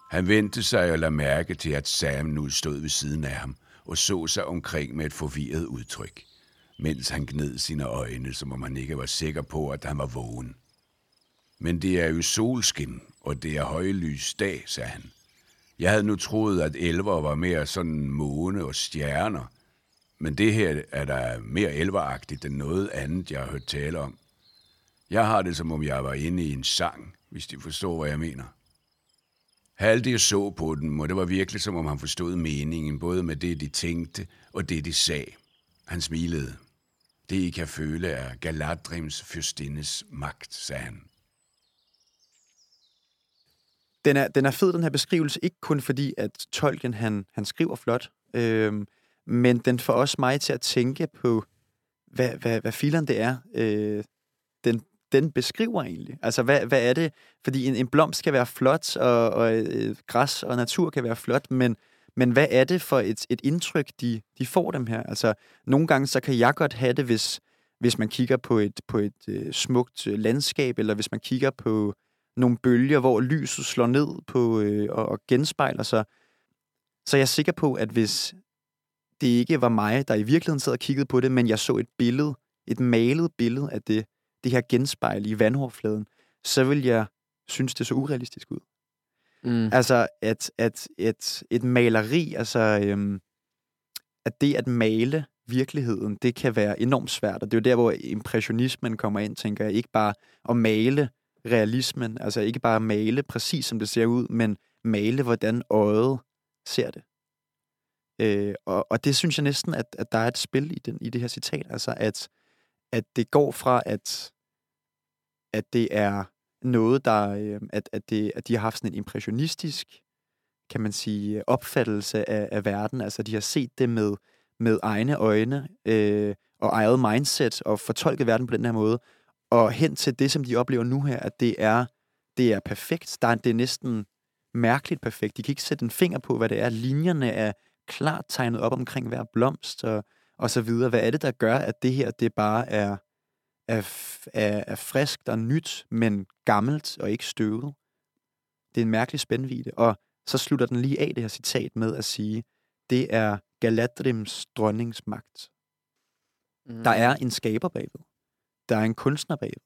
Han vendte sig og lagde mærke til, at Sam nu stod ved siden af ham og så sig omkring med et forvirret udtryk, mens han gned sine øjne, som om han ikke var sikker på, at han var vågen. Men det er jo solskin, og det er højlys dag, sagde han. Jeg havde nu troet, at elver var mere sådan måne og stjerner, men det her er da mere elveragtigt end noget andet, jeg har hørt tale om. Jeg har det, som om jeg var inde i en sang, hvis de forstår, hvad jeg mener. Haldig så på dem, og det var virkelig, som om han forstod meningen, både med det, de tænkte, og det, de sagde. Han smilede. Det, I kan føle, er Galadrims fyrstindes magt, sagde han. Den er, den er fed, den her beskrivelse, ikke kun fordi, at Tolkien, han, han skriver flot, øh, men den får også mig til at tænke på, hvad, hvad, hvad filen det er, øh, den, den beskriver egentlig. Altså, hvad, hvad er det? Fordi en, en blomst kan være flot, og, og øh, græs og natur kan være flot, men, men hvad er det for et, et indtryk, de, de får dem her? Altså, nogle gange så kan jeg godt have det, hvis, hvis man kigger på et, på et øh, smukt øh, landskab, eller hvis man kigger på nogle bølger, hvor lyset slår ned på øh, og, og genspejler sig. Så jeg er sikker på, at hvis det ikke var mig, der i virkeligheden sad og kiggede på det, men jeg så et billede, et malet billede af det, det her genspejl i vandoverfladen, så vil jeg synes, det så urealistisk ud. Mm. Altså, at, at et, et maleri, altså, øhm, at det at male virkeligheden, det kan være enormt svært, og det er jo der, hvor impressionismen kommer ind, tænker jeg. Ikke bare at male realismen, altså ikke bare male præcis, som det ser ud, men male, hvordan øjet ser det. Øh, og, og det synes jeg næsten, at, at der er et spil i, den, i det her citat, altså at, at det går fra, at, at det er noget, der, øh, at, at, det, at de har haft sådan en impressionistisk, kan man sige, opfattelse af, af verden, altså de har set det med, med egne øjne øh, og eget mindset og fortolket verden på den her måde, og hen til det, som de oplever nu her, at det er, det er perfekt. Der er, det er næsten mærkeligt perfekt. De kan ikke sætte en finger på, hvad det er. Linjerne er klart tegnet op omkring hver blomst og, og så videre. Hvad er det, der gør, at det her det bare er, er, er, er friskt og nyt, men gammelt og ikke støvet? Det er en mærkelig spændvide. Og så slutter den lige af det her citat med at sige, det er Galadrims dronningsmagt. Mm. Der er en skaber bagved. Der er en kunstner bagved.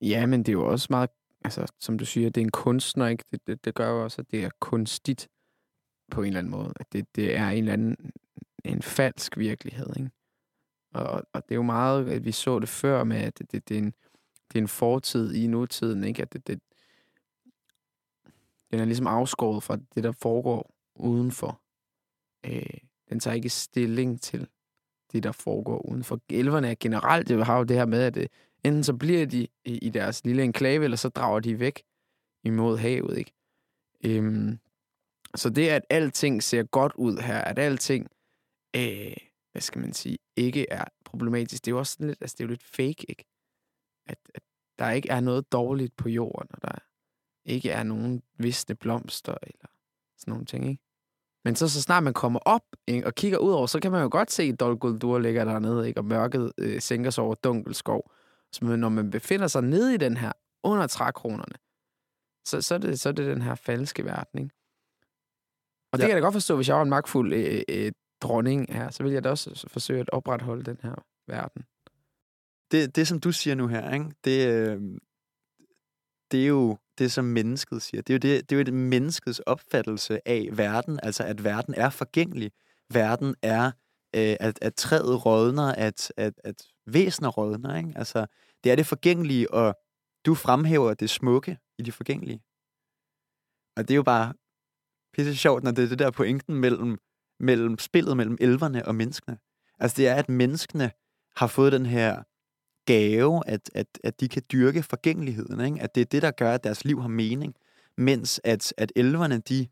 Ja, men det er jo også meget, altså som du siger, det er en kunstner, ikke? Det, det, det gør jo også, at det er kunstigt på en eller anden måde. At det, det er en eller anden en falsk virkelighed, ikke? Og, og det er jo meget, at vi så det før med, at det, det, det, er, en, det er en fortid i nutiden, ikke? At det, det, den er ligesom afskåret fra det, der foregår udenfor. Øh, den tager ikke stilling til det, der foregår udenfor. Elverne er generelt, det har jo det her med, at det, enten så bliver de i, i deres lille enklave, eller så drager de væk imod havet, ikke? Øhm, så det, at alting ser godt ud her, at alting, øh, hvad skal man sige, ikke er problematisk, det er jo også lidt, altså det er jo lidt fake, ikke? At, at der ikke er noget dårligt på jorden, og der ikke er nogen visne blomster, eller sådan nogle ting, ikke? Men så, så snart man kommer op ikke, og kigger ud over, så kan man jo godt se, at Dol Guldur ligger dernede, ikke, og mørket øh, sænker sig over Dunkelskov. Så når man befinder sig nede i den her, under trækronerne, så, så, er det, så er det den her falske verden. Ikke? Og det Ja. kan jeg da godt forstå, hvis jeg var en magtfuld øh, øh, dronning er, så vil jeg da også forsøge at opretholde den her verden. det, det, som du siger nu her, ikke? Det, øh, det er jo det, som mennesket siger. Det er jo det, det er jo det menneskets opfattelse af verden, altså at verden er forgængelig. Verden er, øh, at, at træet rådner, at, at, at væsener rådner, ikke? Altså, det er det forgængelige, og du fremhæver det smukke i det forgængelige. Og det er jo bare pisse sjovt, når det er det der pointen mellem, mellem spillet mellem elverne og menneskene. Altså, det er, at menneskene har fået den her gave, at, at, at de kan dyrke forgængeligheden, ikke? at det er det, der gør, at deres liv har mening, mens at, at elverne, de,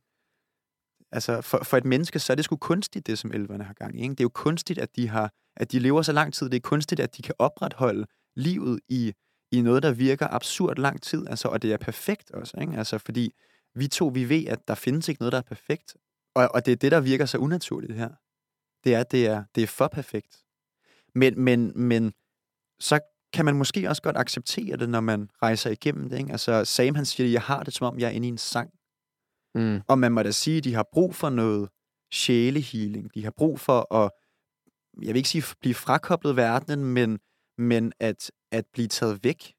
altså for, for et menneske, så er det sgu kunstigt, det som elverne har gang i. Ikke? Det er jo kunstigt, at de, har, at de lever så lang tid. Det er kunstigt, at de kan opretholde livet i, i noget, der virker absurd lang tid, altså, og det er perfekt også, ikke? Altså, fordi vi to, vi ved, at der findes ikke noget, der er perfekt, og, og det er det, der virker så unaturligt her. Det er, det er, det er for perfekt. Men, men, men så kan man måske også godt acceptere det, når man rejser igennem det. Ikke? Altså, Sam han siger, jeg har det, som om jeg er inde i en sang. Mm. Og man må da sige, at de har brug for noget sjælehealing. De har brug for at, jeg vil ikke sige blive frakoblet verdenen, men, men at, at blive taget væk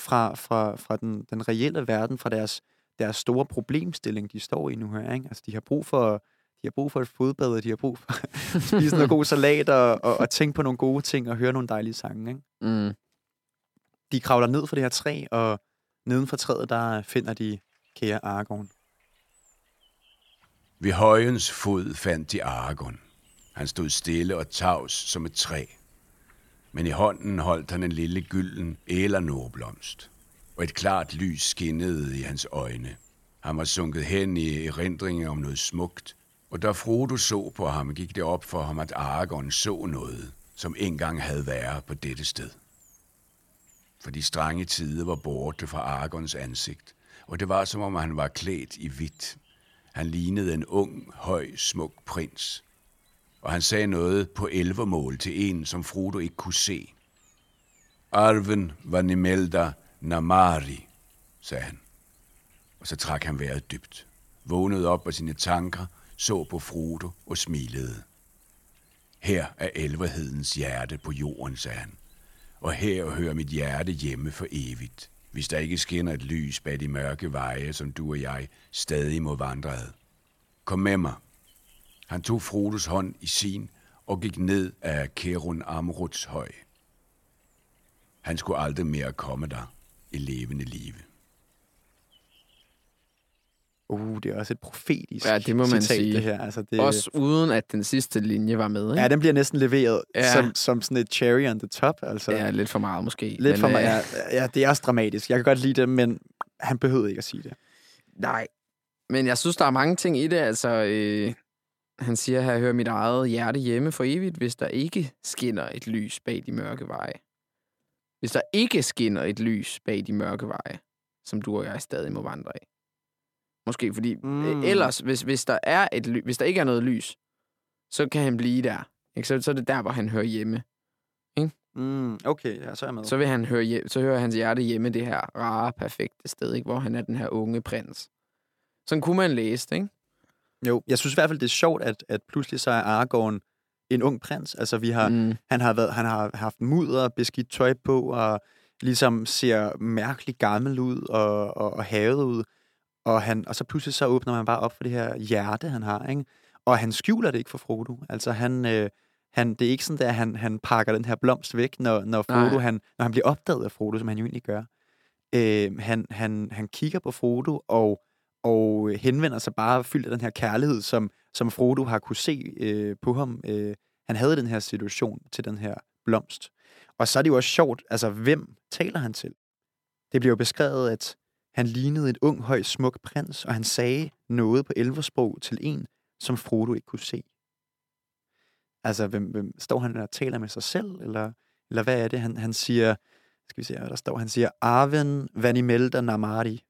fra, fra, fra den, den reelle verden, fra deres, deres store problemstilling, de står i nu her. Ikke? Altså, de har brug for de har brug for et fodbad, og de har brug for at spise noget god salat, og, og, og tænke på nogle gode ting, og høre nogle dejlige sange. Ikke? Mm. De kravler ned fra det her træ, og neden for træet, der finder de kære Aragorn. Ved højens fod fandt de Aragorn. Han stod stille og tavs som et træ. Men i hånden holdt han en lille gylden ælernorblomst, og et klart lys skinnede i hans øjne. Han var sunket hen i erindringer om noget smukt, og da Frodo så på ham, gik det op for ham, at Aragorn så noget, som engang havde været på dette sted. For de strenge tider var borte fra Aragorns ansigt, og det var som om han var klædt i hvidt. Han lignede en ung, høj, smuk prins, og han sagde noget på elvermål til en, som Frodo ikke kunne se. Arven var Nimelda Namari, sagde han. Og så trak han vejret dybt, vågnede op af sine tanker, så på Frodo og smilede. Her er elverhedens hjerte på jorden, sagde han. Og her hører mit hjerte hjemme for evigt, hvis der ikke skinner et lys bag de mørke veje, som du og jeg stadig må vandre ad. Kom med mig. Han tog Frodos hånd i sin og gik ned af Kerun Amruts høj. Han skulle aldrig mere komme der levende live. Uh, det er også et profetisk Ja, det må man citat, sige. det her. Altså, det, Også uden, at den sidste linje var med, ikke? Ja, den bliver næsten leveret Ja. som, som sådan et cherry on the top. Altså. Ja, lidt for meget måske. Lidt Men, for mig. øh, Ja, ja, det er også dramatisk. Jeg kan godt lide det, men han behøvede ikke at sige det. Nej, men jeg synes, der er mange ting i det. Altså, øh, han siger her, hør mit eget hjerte hjemme for evigt, hvis der ikke skinner et lys bag de mørke veje. Hvis der ikke skinner et lys bag de mørke veje, som du og jeg stadig må vandre i. Måske fordi, mm. Mm. ellers, hvis, hvis, der er et ly- hvis der ikke er noget lys, så kan han blive der. Ikke? Så, så er det der, hvor han hører hjemme. Mm, okay, ja, så er jeg med. Så, vil han høre hjem, så hører hans hjerte hjemme det her rare, perfekte sted, ikke? hvor han er den her unge prins. Sådan kunne man læse det, ikke? Jo, jeg synes i hvert fald, det er sjovt, at, at pludselig så er Aragorn en ung prins. Altså, vi har, Mm. han, har været, han har haft mudder, beskidt tøj på, og ligesom ser mærkeligt gammel ud og, og, og havet ud. Og, han, og så pludselig så åbner man bare op for det her hjerte, han har. Ikke? Og han skjuler det ikke for Frodo. Altså, han, øh, han, det er ikke sådan, at han, han pakker den her blomst væk, når, når, Frodo, Nej. han, når han bliver opdaget af Frodo, som han jo egentlig gør. Øh, han, han, han kigger på Frodo og, og henvender sig bare fyldt af den her kærlighed, som, som Frodo har kunne se øh, på ham. Øh, han havde den her situation til den her blomst. Og så er det jo også sjovt, altså hvem taler han til? Det bliver jo beskrevet, at han lignede et ung, høj, smuk prins, og han sagde noget på elversprog til en, som Frodo ikke kunne se. Altså, hvem, hvem står han og taler med sig selv, eller, eller hvad er det? Han, han siger, skal vi se, hvad der står, han siger, Arven Vanimelda Namari.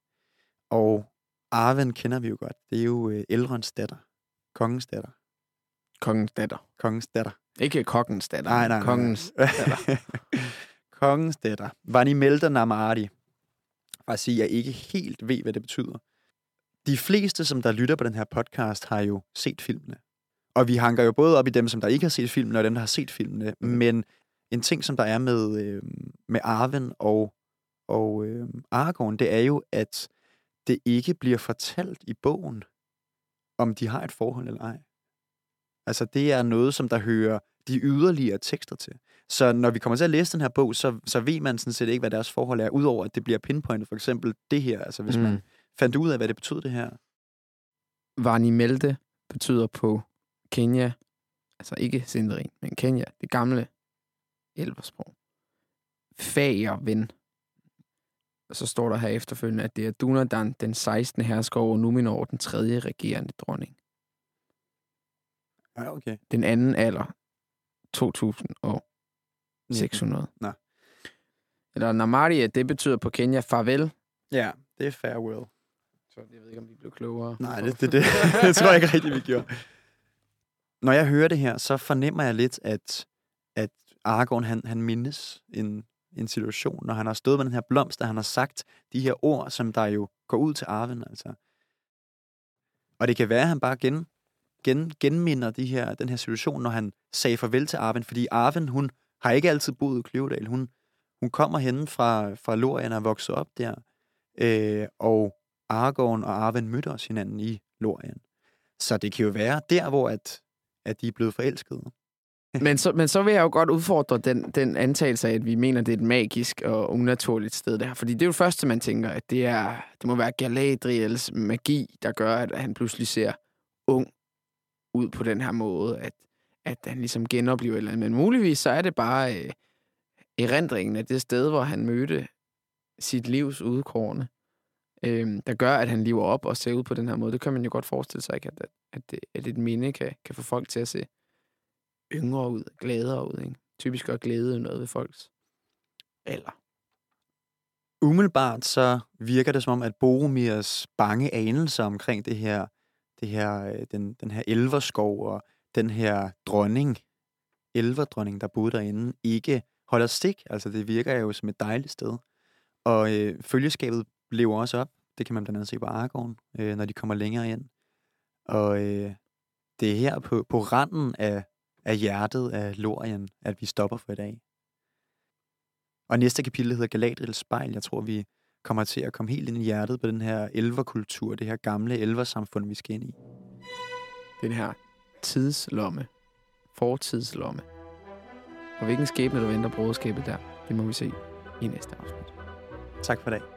Og Arven kender vi jo godt. Det er jo øh, Elrons datter. Kongens datter. Kongens datter. Kongens datter. Ikke kongens datter. Nej, nej, nej. Kongens datter. [LAUGHS] Kongens datter. Vanimelda Namari. Bare sige, at jeg ikke helt ved, hvad det betyder. De fleste, som der lytter på den her podcast, har jo set filmene. Og vi hanker jo både op i dem, som der ikke har set filmene, og dem, der har set filmene. Men en ting, som der er med, øh, med Arven og, og øh, Aragorn, det er jo, at det ikke bliver fortalt i bogen, om de har et forhold eller ej. Altså, det er noget, som der hører de yderligere tekster til. Så når vi kommer til at læse den her bog, så, så ved man sådan set ikke, hvad deres forhold er, udover at det bliver pinpointet. For eksempel det her, altså hvis mm. man fandt ud af, hvad det betød det her. Varnimelte betyder på Kenya, altså ikke Sindarin, men Kenya, det gamle elversprog. Fager ven. Og så står der her efterfølgende, at det er Dunadan, den 16. hersker over Numenor, den tredje regerende dronning. Ja, okay. Den anden alder, 2600. Nå. Eller Namaria, det betyder på Kenya farvel. Ja, det er farewell. Så jeg ved ikke, om vi blev klogere. Nej, det, det, det, [LAUGHS] det tror jeg ikke rigtig, vi gjorde. Når jeg hører det her, så fornemmer jeg lidt, at, at Aragorn, han, han mindes en, en situation, når han har stået med den her blomst, og han har sagt de her ord, som der jo går ud til arven. Altså. Og det kan være, at han bare gen, gen, genminder de her, den her situation, når han sagde farvel til Arven, fordi Arven, hun har ikke altid boet i Kløvedal. Hun, hun kommer hen fra, fra Lorien og er vokset op der, øh, og Aragorn og Arven mødte også hinanden i Lorien. Så det kan jo være der, hvor at, at de er blevet forelskede. [LAUGHS] Men så, men så vil jeg jo godt udfordre den, den antagelse af, at vi mener, det er et magisk og unaturligt sted, det her. Fordi det er jo det første, man tænker, at det, er, det må være Galadriels magi, der gør, at han pludselig ser ung ud på den her måde, at, at han ligesom genoplever et eller andet. Men muligvis så er det bare øh, erindringen af det sted, hvor han mødte sit livs udkårende, øh, der gør, at han lever op og ser ud på den her måde. Det kan man jo godt forestille sig, ikke? At, at, det, at et minde kan, kan få folk til at se yngre ud, gladere ud. Ikke? Typisk at glæde noget ved folks alder. Umiddelbart så virker det som om, at Boromirs bange anelser omkring det her, det her øh, den, den her elverskov og den her dronning, elverdronning, der boede derinde, ikke holder stik. Altså det virker jo som et dejligt sted. Og øh, følgeskabet lever også op. Det kan man blandt andet se på Aragorn, øh, når de kommer længere ind. Og øh, det er her på, på randen af, af hjertet af Lorien, at vi stopper for i dag. Og næste kapitel hedder Galadriels spejl. Jeg tror, vi kommer til at komme helt ind i hjertet på den her elverkultur, det her gamle elversamfund, vi skal ind i. Den her tidslomme, fortidslomme. Og hvilken skæbne, der venter brødskabet der, det må vi se i næste afsnit. Tak for i dag.